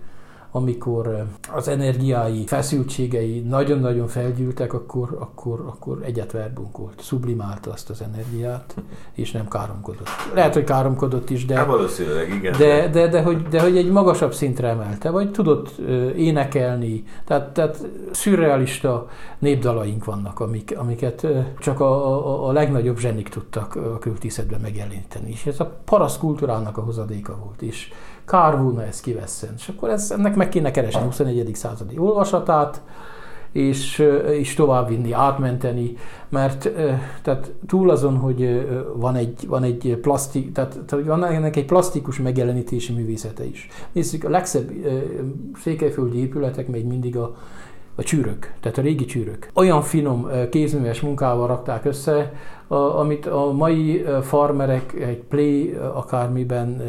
amikor eh, az energiái, feszültségei nagyon-nagyon felgyűltek, akkor, akkor, akkor egyet verbunkolt, sublimálta azt az energiát, és nem káromkodott. Lehet, hogy káromkodott is, de, hát valószínűleg, igen. De, de, de, hogy, de hogy egy magasabb szintre emelte, vagy tudott eh, énekelni, tehát, tehát szürrealista népdalaink vannak, amik, amiket eh, csak a, a, a legnagyobb zsenik tudtak a költészetben megjeleníteni. És ez a parasz kultúrának a hozadéka volt is kár volna ezt kivesszen. És akkor ez, ennek meg kéne keresni a 21. századi olvasatát, és, és továbbvinni, átmenteni, mert tehát túl azon, hogy van egy, van egy plastik, tehát, tehát van ennek egy plastikus megjelenítési művészete is. Nézzük, a legszebb székelyföldi épületek még mindig a, a csűrök, tehát a régi csűrök. Olyan finom kézműves munkával rakták össze, amit a mai farmerek egy play akármiben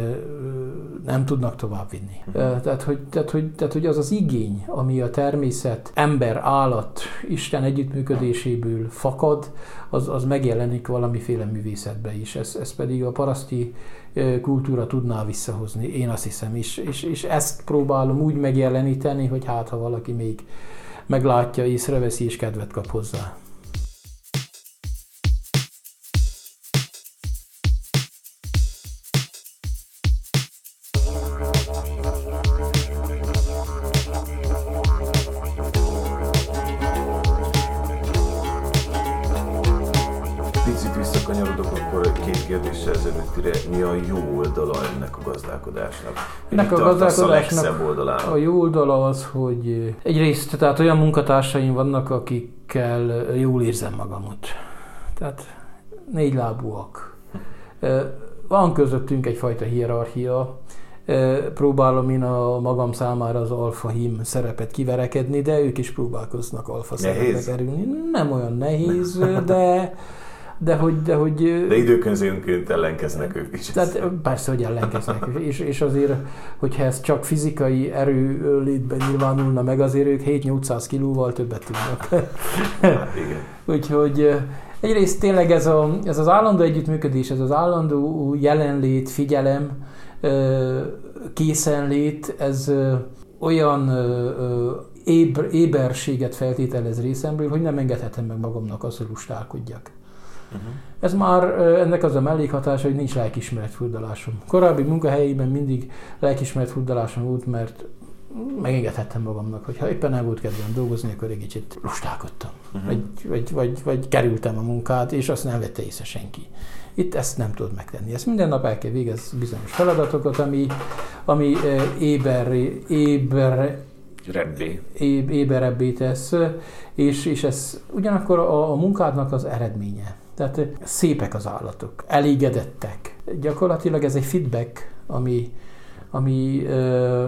nem tudnak továbbvinni. Uh-huh. Tehát, hogy, tehát, hogy, tehát, hogy az az igény, ami a természet, ember, állat, Isten együttműködéséből fakad, az, az megjelenik valamiféle művészetbe is. Ez, ez pedig a paraszti kultúra tudná visszahozni, én azt hiszem, és, és, és ezt próbálom úgy megjeleníteni, hogy hát ha valaki még meglátja, észreveszi és kedvet kap hozzá. Gazdálkodásnak? Ennek a gazdálkodásnak a, a jó oldala az, hogy egyrészt tehát olyan munkatársaim vannak, akikkel jól érzem magamot. Tehát négy lábúak. Van közöttünk egyfajta hierarchia, próbálom én a magam számára az alfa hím szerepet kiverekedni, de ők is próbálkoznak alfa szerepbe kerülni. Nem olyan nehéz, de de hogy... De, hogy, de időközönként ellenkeznek ők is. Tehát persze, hogy ellenkeznek. és, és azért, hogyha ez csak fizikai erőlétben nyilvánulna meg, azért ők 7-800 kilóval többet tudnak. Hát, igen. Úgyhogy egyrészt tényleg ez, a, ez az állandó együttműködés, ez az állandó jelenlét, figyelem, készenlét, ez olyan éber, éberséget feltételez részemről, hogy nem engedhetem meg magamnak azt, hogy lustálkodjak. Uh-huh. Ez már ennek az a mellékhatása, hogy nincs lelkismeret furdalásom. Korábbi munkahelyében mindig lelkismeret furdalásom volt, mert megengedhettem magamnak, hogy ha éppen el volt kedvem dolgozni, akkor egy kicsit lustálkodtam. Uh-huh. Vagy, vagy, vagy, vagy kerültem a munkát, és azt nem vette észre senki. Itt ezt nem tudod megtenni. Ezt minden nap el kell végezni bizonyos feladatokat, ami, ami éber, éber, Rebbé. éberebbé tesz, és, és ez ugyanakkor a, a munkádnak az eredménye. Tehát szépek az állatok, elégedettek. Gyakorlatilag ez egy feedback, ami, ami ö,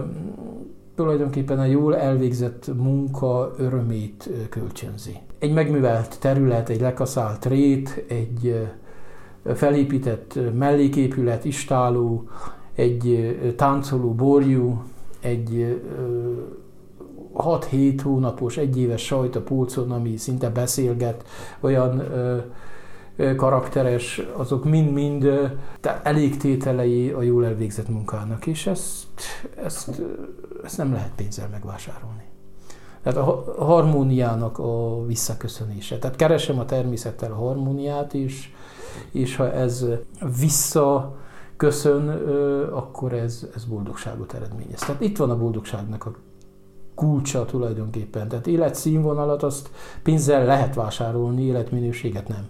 tulajdonképpen a jól elvégzett munka örömét kölcsönzi. Egy megművelt terület, egy lekaszált rét, egy felépített melléképület, istáló, egy táncoló borjú, egy 6-7 hónapos, egyéves sajt a pulcon, ami szinte beszélget, olyan karakteres, azok mind-mind elégtételei a jól elvégzett munkának, és ezt, ezt, ezt nem lehet pénzzel megvásárolni. Tehát a harmóniának a visszaköszönése. Tehát keresem a természettel a harmóniát is, és ha ez visszaköszön, akkor ez, ez boldogságot eredményez. Tehát itt van a boldogságnak a kulcsa tulajdonképpen. Tehát életszínvonalat azt pénzzel lehet vásárolni, életminőséget nem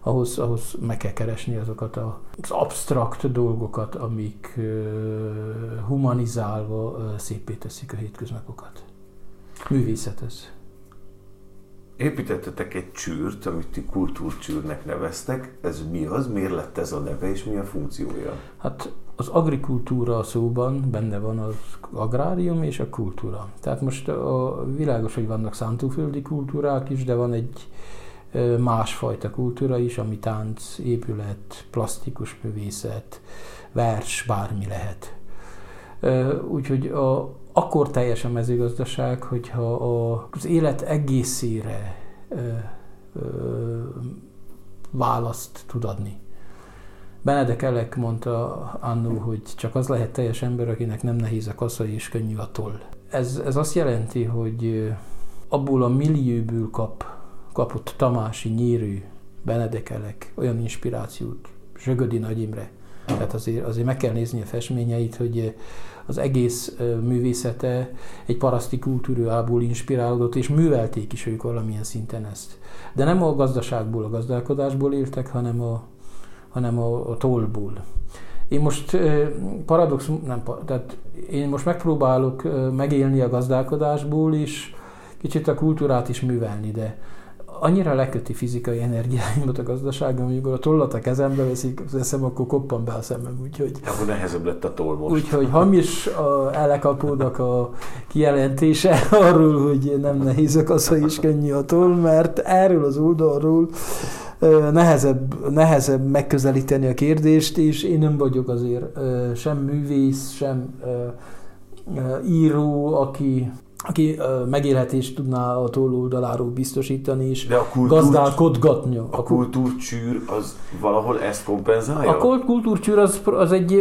ahhoz, ahhoz meg kell keresni azokat az absztrakt dolgokat, amik humanizálva szépé teszik a hétköznapokat. Művészet ez. Építettetek egy csűrt, amit ti kultúrcsűrnek neveztek. Ez mi az? Miért lett ez a neve, és mi a funkciója? Hát az agrikultúra szóban benne van az agrárium és a kultúra. Tehát most a világos, hogy vannak szántóföldi kultúrák is, de van egy másfajta kultúra is, ami tánc, épület, plastikus művészet, vers, bármi lehet. Úgyhogy a, akkor teljes a mezőgazdaság, hogyha a, az élet egészére választ tud adni. Benedek Elek mondta annó, hogy csak az lehet teljes ember, akinek nem nehéz a kasza és könnyű a toll. Ez, ez azt jelenti, hogy abból a millióból kap kapott Tamási, Nyírű, Benedekelek olyan inspirációt, Zsögödi Nagy Imre. Tehát azért, azért meg kell nézni a festményeit, hogy az egész művészete egy paraszti kultúrából inspirálódott, és művelték is ők valamilyen szinten ezt. De nem a gazdaságból, a gazdálkodásból éltek, hanem a, hanem a, a tollból. Én most paradox, nem, tehát én most megpróbálok megélni a gazdálkodásból is, kicsit a kultúrát is művelni, de annyira leköti fizikai energiáimat a gazdaságom, amikor a tollat a kezembe veszik az eszem, akkor koppan be a szemem, úgyhogy... Akkor nehezebb lett a toll most. Úgyhogy hamis a, elekapódnak a kijelentése arról, hogy nem nehéz a kasza is könnyű a toll, mert erről az oldalról nehezebb, nehezebb megközelíteni a kérdést, és én nem vagyok azért sem művész, sem író, aki aki megélhetést tudná a tolloldaláról biztosítani, és De a kultúr, gazdálkodgatni. A, a kultúrcsűr az valahol ezt kompenzálja? A kultúrcsűr az, az egy,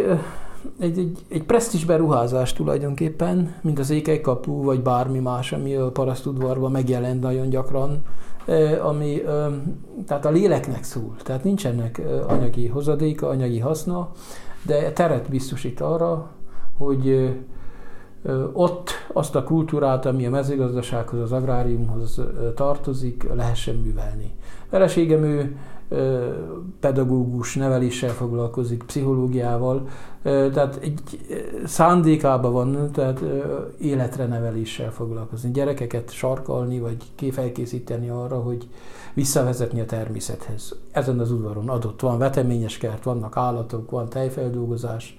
egy, egy, egy presztis beruházás tulajdonképpen, mint az ékelykapu, vagy bármi más, ami a parasztudvarban megjelent nagyon gyakran, ami tehát a léleknek szól. Tehát nincsenek anyagi hozadéka, anyagi haszna, de teret biztosít arra, hogy ott azt a kultúrát, ami a mezőgazdasághoz, az agráriumhoz tartozik, lehessen művelni. Feleségem ő pedagógus neveléssel foglalkozik, pszichológiával, tehát egy szándékában van, tehát életre neveléssel foglalkozni. Gyerekeket sarkalni, vagy felkészíteni arra, hogy visszavezetni a természethez. Ezen az udvaron adott van veteményes kert, vannak állatok, van tejfeldolgozás,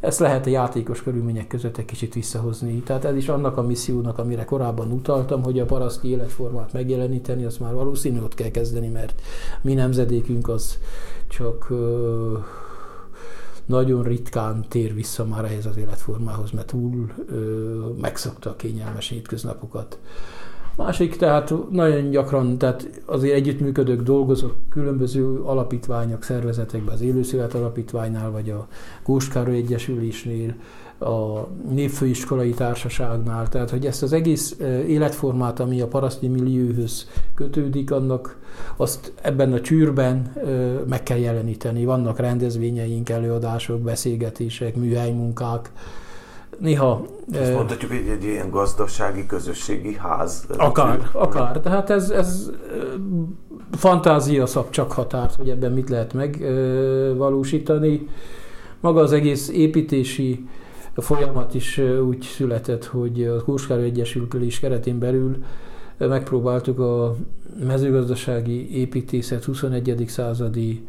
ezt lehet a játékos körülmények között egy kicsit visszahozni. Tehát ez is annak a missziónak, amire korábban utaltam, hogy a paraszti életformát megjeleníteni, azt már valószínű ott kell kezdeni, mert mi nemzedékünk az csak nagyon ritkán tér vissza már ehhez az életformához, mert túl ö, megszokta a kényelmes hétköznapokat. Másik, tehát nagyon gyakran, tehát azért együttműködök, dolgozok különböző alapítványok, szervezetekben, az Élőszület Alapítványnál, vagy a Kóskároly Egyesülésnél, a Népfőiskolai Társaságnál, tehát hogy ezt az egész életformát, ami a paraszti millióhöz kötődik, annak azt ebben a csűrben meg kell jeleníteni. Vannak rendezvényeink, előadások, beszélgetések, műhelymunkák, néha... Ezt mondhatjuk, egy, egy ilyen gazdasági, közösségi ház. Akár, akár. Tehát ez, ez fantázia szab csak határt, hogy ebben mit lehet megvalósítani. Maga az egész építési folyamat is úgy született, hogy a Kóskároly Egyesülés keretén belül megpróbáltuk a mezőgazdasági építészet 21. századi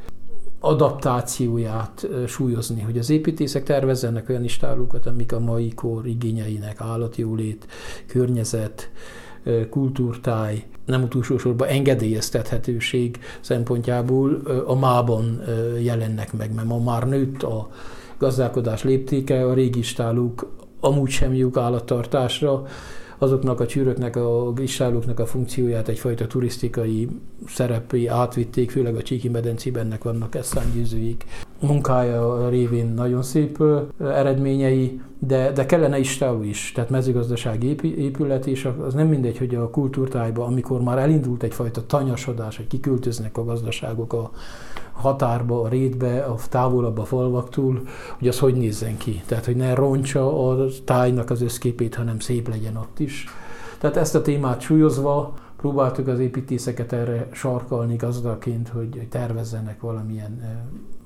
adaptációját súlyozni, hogy az építészek tervezzenek olyan istálukat, amik a mai kor igényeinek, állatjólét, környezet, kultúrtáj, nem utolsó sorban engedélyeztethetőség szempontjából a mában jelennek meg, mert ma már nőtt a gazdálkodás léptéke, a régi stáluk amúgy sem jók állattartásra, azoknak a csűröknek, a grissálóknak a funkcióját egyfajta turisztikai szerepé átvitték, főleg a Csíki medencében ennek vannak eszángyűzőik. Munkája révén nagyon szép eredményei, de, de kellene istáló is, tehát mezőgazdasági épület is, az nem mindegy, hogy a kultúrtájban, amikor már elindult egyfajta tanyasodás, hogy kiköltöznek a gazdaságok a határba, a rétbe, a távolabb a falvaktól, hogy az hogy nézzen ki. Tehát, hogy ne roncsa a tájnak az összképét, hanem szép legyen ott is. Tehát ezt a témát súlyozva próbáltuk az építészeket erre sarkalni gazdaként, hogy tervezzenek valamilyen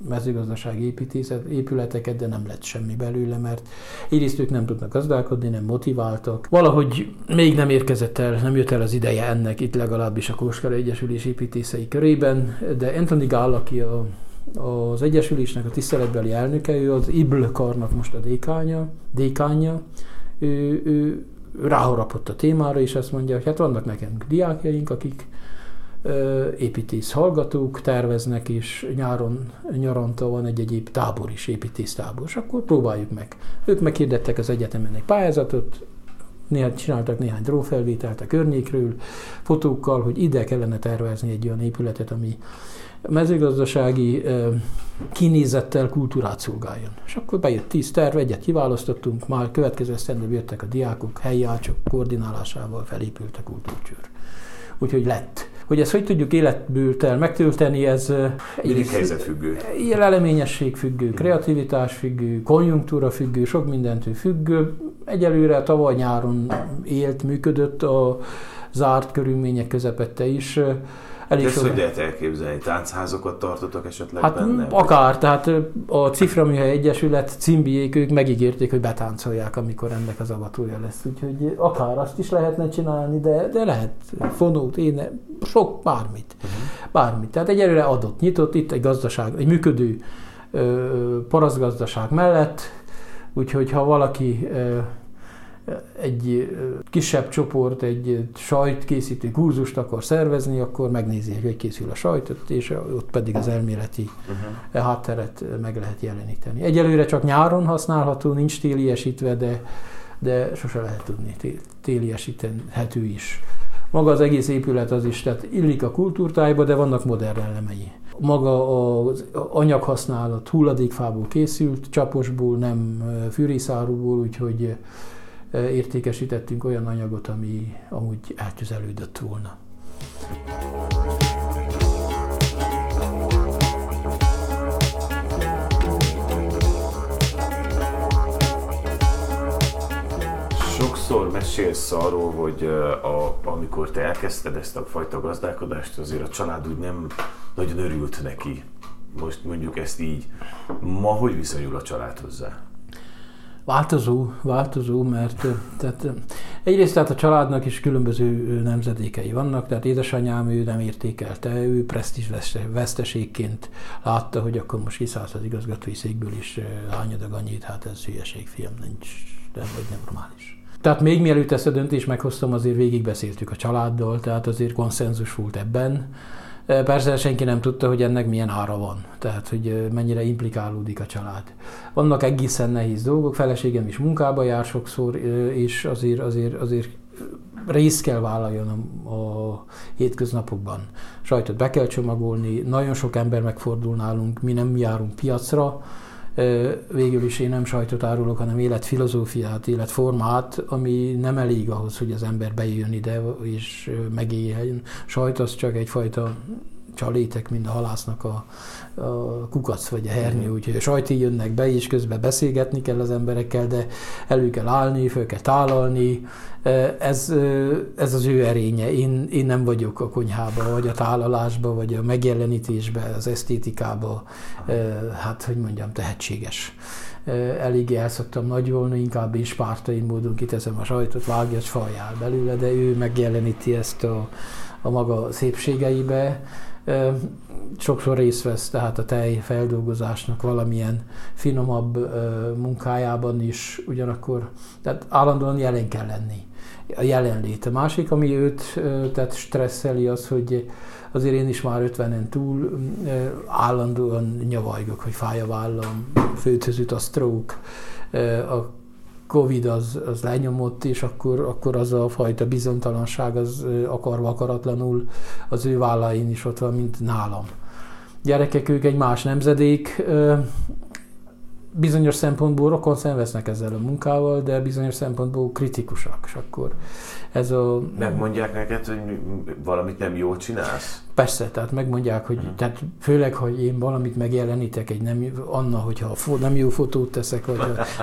mezőgazdasági építészet, épületeket, de nem lett semmi belőle, mert egyrészt ők nem tudnak gazdálkodni, nem motiváltak. Valahogy még nem érkezett el, nem jött el az ideje ennek itt legalábbis a Kóskara Egyesülés építészei körében, de Anthony Gall, aki a az Egyesülésnek a tiszteletbeli elnöke, ő az IBL karnak most a dékánya, dékánya, ő, ő ráharapott a témára, és azt mondja, hogy hát vannak nekünk diákjaink, akik építész hallgatók terveznek, és nyáron, nyaranta van egy egyéb tábor is, építésztábor, és akkor próbáljuk meg. Ők meghirdettek az egyetemen egy pályázatot, néha csináltak néhány drónfelvételt a környékről, fotókkal, hogy ide kellene tervezni egy olyan épületet, ami mezőgazdasági kinézettel kultúrát szolgáljon. És akkor bejött tíz terv, egyet kiválasztottunk, már következő esztendőben jöttek a diákok, helyi ácsok koordinálásával felépült a kultúrcsőr. Úgyhogy lett. Hogy ezt hogy tudjuk életből megtölteni, ez mindig helyzetfüggő. Ilyen eleményesség függő, kreativitás függő, konjunktúra függő, sok mindentől függő. Egyelőre tavaly nyáron élt, működött a zárt körülmények közepette is Elég ezt hogy lehet elképzelni? Táncházokat tartottak esetleg hát benne? akár, tehát a Ciframűhely Egyesület cimbiék, ők megígérték, hogy betáncolják, amikor ennek az avatója lesz. Úgyhogy akár azt is lehetne csinálni, de, de lehet fonót, én sok, bármit. Uh-huh. Bármit. Tehát egyelőre adott, nyitott itt egy gazdaság, egy működő paraszgazdaság mellett, úgyhogy ha valaki egy kisebb csoport egy sajtkészítő kurzust akar szervezni, akkor megnézi, hogy készül a sajtot, és ott pedig az elméleti uh-huh. hátteret meg lehet jeleníteni. Egyelőre csak nyáron használható, nincs téliesítve, de, de sose lehet tudni, téliesíthető is. Maga az egész épület az is, tehát illik a kultúrtájba, de vannak modern elemei. Maga az anyaghasználat hulladékfából készült, csaposból, nem fűrészárúból, úgyhogy értékesítettünk olyan anyagot, ami amúgy eltüzelődött volna. sokszor mesélsz arról, hogy a, amikor te elkezdted ezt a fajta gazdálkodást, azért a család úgy nem nagyon örült neki. Most mondjuk ezt így. Ma hogy viszonyul a család hozzá? Változó, változó, mert tehát, egyrészt tehát a családnak is különböző nemzedékei vannak, tehát édesanyám ő nem értékelte, ő presztízs veszteségként látta, hogy akkor most kiszállt az igazgatói székből is hányadag annyit, hát ez hülyeség, fiam, nincs, nem vagy nem normális. Tehát még mielőtt ezt a döntést meghoztam, azért végigbeszéltük a családdal, tehát azért konszenzus volt ebben. Persze senki nem tudta, hogy ennek milyen ára van, tehát hogy mennyire implikálódik a család. Vannak egészen nehéz dolgok, feleségem is munkába jár sokszor, és azért, azért, azért részt kell vállaljon a, a hétköznapokban. Sajtot be kell csomagolni, nagyon sok ember megfordul nálunk, mi nem járunk piacra, végül is én nem sajtot árulok, hanem életfilozófiát, életformát, ami nem elég ahhoz, hogy az ember bejön ide és megéljen. Sajt az csak egyfajta csalétek, mint a halásznak a, a kukac vagy a hernyő, úgyhogy a sajti jönnek be, és közben beszélgetni kell az emberekkel, de elő kell állni, föl kell tálalni, ez, ez az ő erénye. Én, én nem vagyok a konyhába, vagy a tálalásba, vagy a megjelenítésbe, az esztétikába, hát, hogy mondjam, tehetséges. Eléggé el szoktam nagyolni, inkább is pártai módon kiteszem a sajtot, vágja, faljál belőle, de ő megjeleníti ezt a, a maga szépségeibe, sokszor részt vesz tehát a tej feldolgozásnak valamilyen finomabb munkájában is, ugyanakkor tehát állandóan jelen kell lenni a jelenlét. A másik, ami őt tehát stresszeli, az, hogy azért én is már 50-en túl állandóan nyavajgok, hogy fáj a vállam, főtözüt a stroke, a Covid az, az lenyomott, és akkor, akkor az a fajta bizonytalanság az akarva akaratlanul az ő vállain is ott van, mint nálam. Gyerekek, ők egy más nemzedék, bizonyos szempontból rokon szenveznek ezzel a munkával, de bizonyos szempontból kritikusak, és akkor ez a... Megmondják neked, hogy valamit nem jól csinálsz? Persze, tehát megmondják, hogy uh-huh. tehát főleg, hogy én valamit megjelenítek, egy nem, Anna, hogyha nem jó fotót teszek, vagy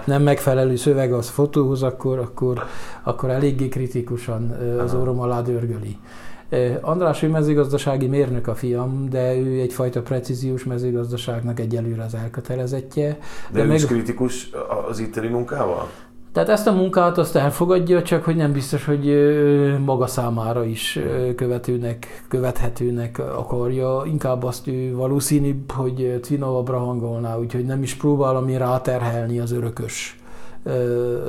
nem megfelelő szöveg az fotóhoz, akkor, akkor, akkor eléggé kritikusan az orrom alá dörgöli. András, ő mezőgazdasági mérnök a fiam, de ő egyfajta precíziós mezőgazdaságnak egyelőre az elkötelezettje. De, de ő meg... is kritikus az itteni munkával? Tehát ezt a munkát azt elfogadja, csak hogy nem biztos, hogy maga számára is követőnek, követhetőnek akarja. Inkább azt ő valószínűbb, hogy cinovabbra hangolná, úgyhogy nem is próbálom én ráterhelni az örökös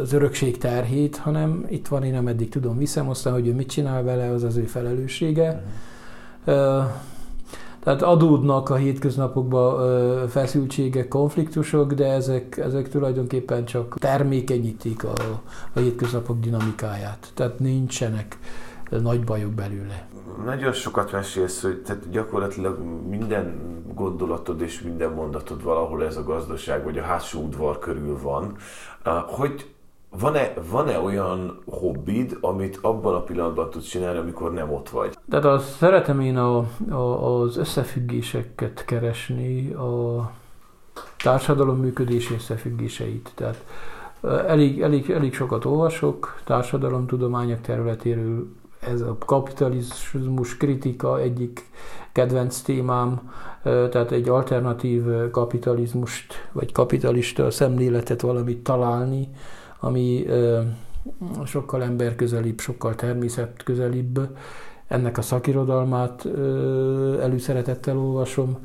az örökség terhét, hanem itt van, én ameddig tudom viszem, aztán, hogy ő mit csinál vele, az az ő felelőssége. Uh-huh. Tehát adódnak a hétköznapokban feszültségek, konfliktusok, de ezek, ezek tulajdonképpen csak termékenyítik a, a hétköznapok dinamikáját. Tehát nincsenek nagy bajok belőle. Nagyon sokat mesélsz, hogy tehát gyakorlatilag minden gondolatod és minden mondatod valahol ez a gazdaság vagy a hátsó udvar körül van. Hogy van-e, van-e olyan hobbid, amit abban a pillanatban tudsz csinálni, amikor nem ott vagy? Tehát az, szeretem én a, a, az összefüggéseket keresni, a társadalom működési összefüggéseit. Tehát elég, elég, elég sokat olvasok társadalomtudományok területéről, ez a kapitalizmus kritika egyik kedvenc témám, tehát egy alternatív kapitalizmust, vagy kapitalista szemléletet valamit találni, ami sokkal emberközelibb, sokkal természetközelibb. Ennek a szakirodalmát előszeretettel olvasom.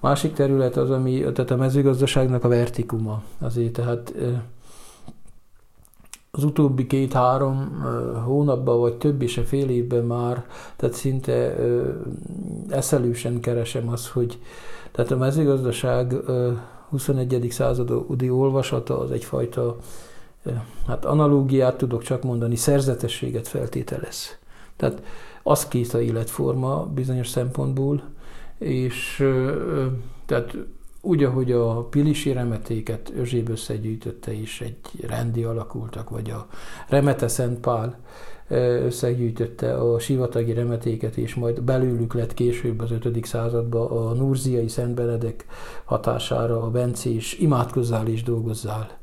Másik terület az, ami, tehát a mezőgazdaságnak a vertikuma. Azért tehát az utóbbi két-három hónapban, vagy több is a fél évben már, tehát szinte eszelősen keresem azt, hogy tehát a mezőgazdaság 21. századi olvasata az egyfajta hát analógiát tudok csak mondani, szerzetességet feltételez. Tehát az kész a életforma bizonyos szempontból, és tehát úgy, ahogy a pilisi remetéket Özséb összegyűjtötte is egy rendi alakultak, vagy a Remete Szent Pál összegyűjtötte a sivatagi remetéket, és majd belőlük lett később az 5. században a Nurziai Szent Benedek hatására a bencés imádkozzál és dolgozzál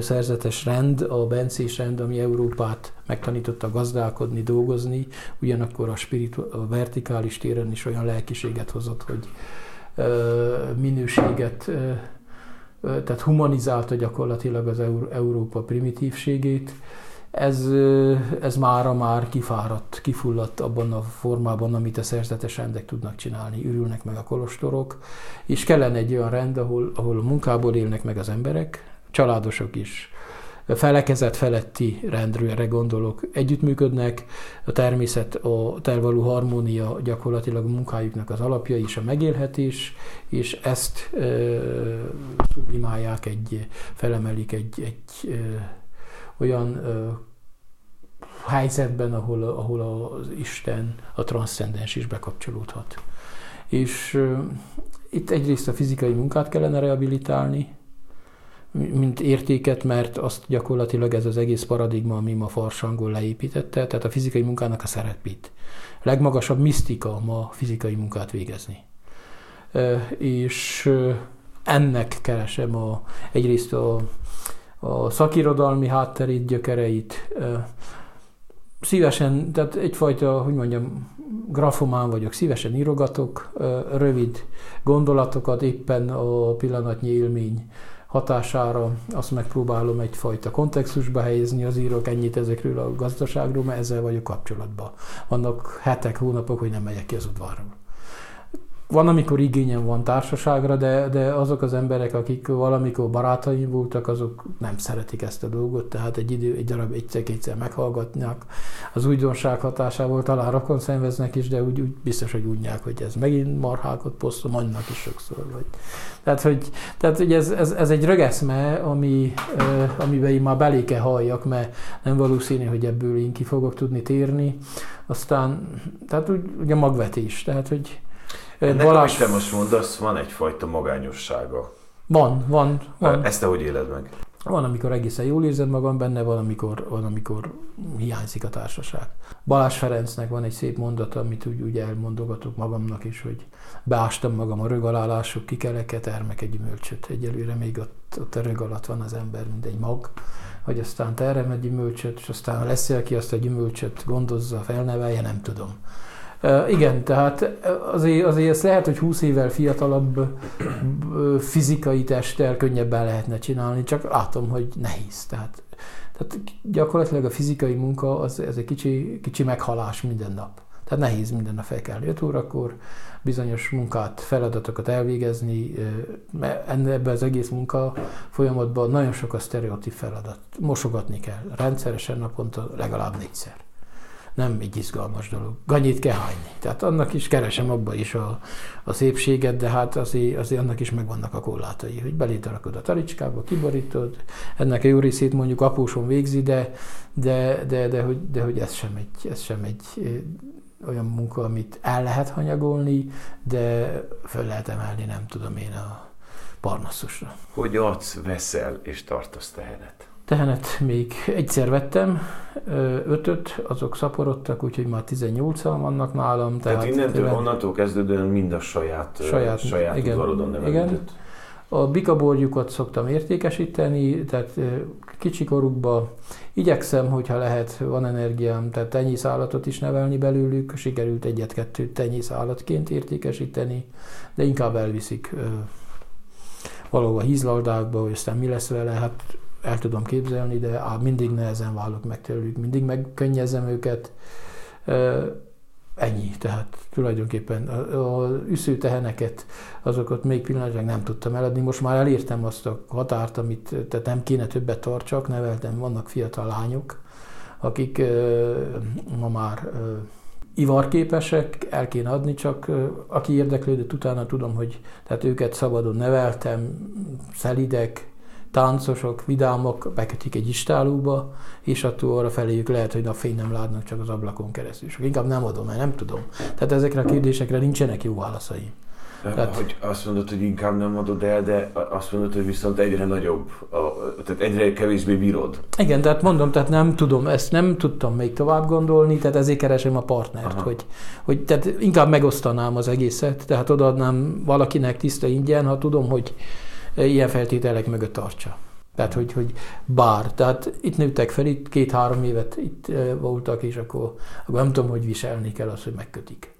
szerzetes rend, a bencés rend, ami Európát megtanította gazdálkodni, dolgozni, ugyanakkor a, spiritu, a vertikális téren is olyan lelkiséget hozott, hogy minőséget, tehát humanizálta gyakorlatilag az Európa primitívségét. Ez, ez mára már kifáradt, kifulladt abban a formában, amit a szerzetes rendek tudnak csinálni. Ürülnek meg a kolostorok, és kellene egy olyan rend, ahol, ahol munkából élnek meg az emberek, családosok is, felekezet feletti rendről gondolok, együttműködnek, a természet, a tervaló harmónia gyakorlatilag a munkájuknak az alapja is a megélhetés, és ezt e, sublimálják, egy, felemelik egy, egy e, olyan e, helyzetben, ahol, ahol az Isten, a transzcendens is bekapcsolódhat. És itt egyrészt a fizikai munkát kellene rehabilitálni, mint értéket, mert azt gyakorlatilag ez az egész paradigma, ami ma farsangol leépítette, tehát a fizikai munkának a szerepét. Legmagasabb misztika ma fizikai munkát végezni. És ennek keresem a, egyrészt a, a szakirodalmi hátterét, gyökereit. Szívesen, tehát egyfajta, hogy mondjam, grafomán vagyok, szívesen írogatok rövid gondolatokat éppen a pillanatnyi élmény hatására, azt megpróbálom egyfajta kontextusba helyezni, az írok ennyit ezekről a gazdaságról, mert ezzel vagyok kapcsolatban. Vannak hetek, hónapok, hogy nem megyek ki az udvarról van, amikor igényem van társaságra, de, de azok az emberek, akik valamikor barátaim voltak, azok nem szeretik ezt a dolgot, tehát egy idő, egy darab egyszer-kétszer meghallgatnak. Az újdonság hatásával talán rokon szenveznek is, de úgy, úgy biztos, hogy unják, hogy ez megint marhákat posztom, annak is sokszor. Vagy. Tehát, hogy, tehát, hogy ez, ez, ez, egy rögeszme, ami, amiben én már belé kell halljak, mert nem valószínű, hogy ebből én ki fogok tudni térni. Aztán, tehát úgy, ugye magvetés, tehát, hogy ennek, Balázs... amit te most mondasz, van egyfajta magányossága. Van, van, van. Ezt te hogy éled meg? Van, amikor egészen jól érzed magam benne, van, amikor, van, amikor hiányzik a társaság. Balázs Ferencnek van egy szép mondata, amit úgy, úgy elmondogatok magamnak is, hogy beástam magam a rög alá, lássuk ki keleke, termek egy gyümölcsöt. Egyelőre még ott, ott a rög alatt van az ember, mint egy mag, hogy aztán terem egy gyümölcsöt, és aztán lesz ki azt a gyümölcsöt, gondozza, felnevelje, nem tudom. Igen, tehát azért, azért ez lehet, hogy 20 évvel fiatalabb fizikai testtel könnyebben lehetne csinálni, csak látom, hogy nehéz. Tehát, tehát gyakorlatilag a fizikai munka az, ez egy kicsi, kicsi meghalás minden nap. Tehát nehéz minden nap fel kell 5 órakor, bizonyos munkát, feladatokat elvégezni, mert ebben az egész munka folyamatban nagyon sok a sztereotíp feladat. Mosogatni kell rendszeresen naponta legalább négyszer nem egy izgalmas dolog. Ganyit kell hányni. Tehát annak is keresem abba is a, a szépséget, de hát azért, azért annak is megvannak a korlátai, hogy belét rakod a taricskába, kiborítod, ennek a jó részét mondjuk apóson végzi, de, de, de, de, hogy, de hogy ez sem egy, ez sem egy olyan munka, amit el lehet hanyagolni, de föl lehet emelni, nem tudom én, a parnasszusra. Hogy adsz, veszel és tartasz tehenet? Tehenet még egyszer vettem, ötöt, azok szaporodtak, úgyhogy már 18-an vannak nálam. Tehát, tehát innentől, tőle... onnantól kezdődően mind a saját, saját, saját igen, udvarodon Igen. A bikaborjukat szoktam értékesíteni, tehát kicsikorukba igyekszem, hogyha lehet, van energiám, tehát tenyészállatot is nevelni belőlük, sikerült egyet-kettőt tenyészállatként értékesíteni, de inkább elviszik valahol a hízlaldákba, hogy aztán mi lesz vele, hát el tudom képzelni, de á, mindig nehezen válok meg tőlük, mindig megkönnyezem őket. Ennyi, tehát tulajdonképpen az üszőteheneket, azokat még pillanatban nem tudtam eladni. Most már elértem azt a határt, amit tehát nem kéne többet tartsak, neveltem, vannak fiatal lányok, akik ma már ivarképesek, el kéne adni, csak aki érdeklődött, utána tudom, hogy tehát őket szabadon neveltem, szelidek, táncosok, vidámok bekötik egy istálóba, és attól arra feléjük lehet, hogy napfény nem látnak csak az ablakon keresztül. Csak inkább nem adom, mert nem tudom. Tehát ezekre a kérdésekre nincsenek jó válaszaim. Tehát, hogy azt mondod, hogy inkább nem adod el, de azt mondod, hogy viszont egyre nagyobb, tehát egyre kevésbé bírod. Igen, tehát mondom, tehát nem tudom, ezt nem tudtam még tovább gondolni, tehát ezért keresem a partnert, Aha. hogy, hogy tehát inkább megosztanám az egészet, tehát odaadnám valakinek tiszta ingyen, ha tudom, hogy ilyen feltételek mögött tartsa. Tehát, hogy, hogy bár. Tehát itt nőttek fel, itt két-három évet itt voltak, és akkor, akkor nem tudom, hogy viselni kell azt, hogy megkötik.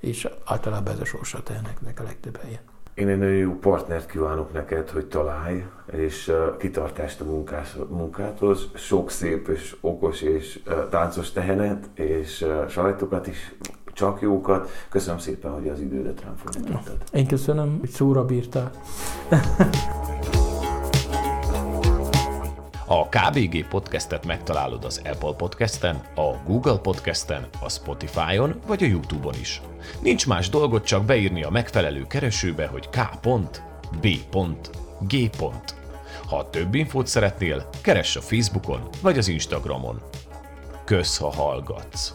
És általában ez a sorsa teheneknek a legtöbb helyen. Én egy nagyon jó partnert kívánok neked, hogy találj, és uh, kitartást a munkás, munkáthoz, sok szép és okos és uh, táncos tehenet, és uh, sajtokat is csak jókat. Köszönöm szépen, hogy az idődet rám fordítottad. Én köszönöm, hogy szóra bírtál. A KBG podcastet megtalálod az Apple podcasten, a Google podcasten, a Spotify-on vagy a YouTube-on is. Nincs más dolgot csak beírni a megfelelő keresőbe, hogy k.b.g. Ha több infót szeretnél, keress a Facebookon vagy az Instagramon. kösz, ha hallgatsz.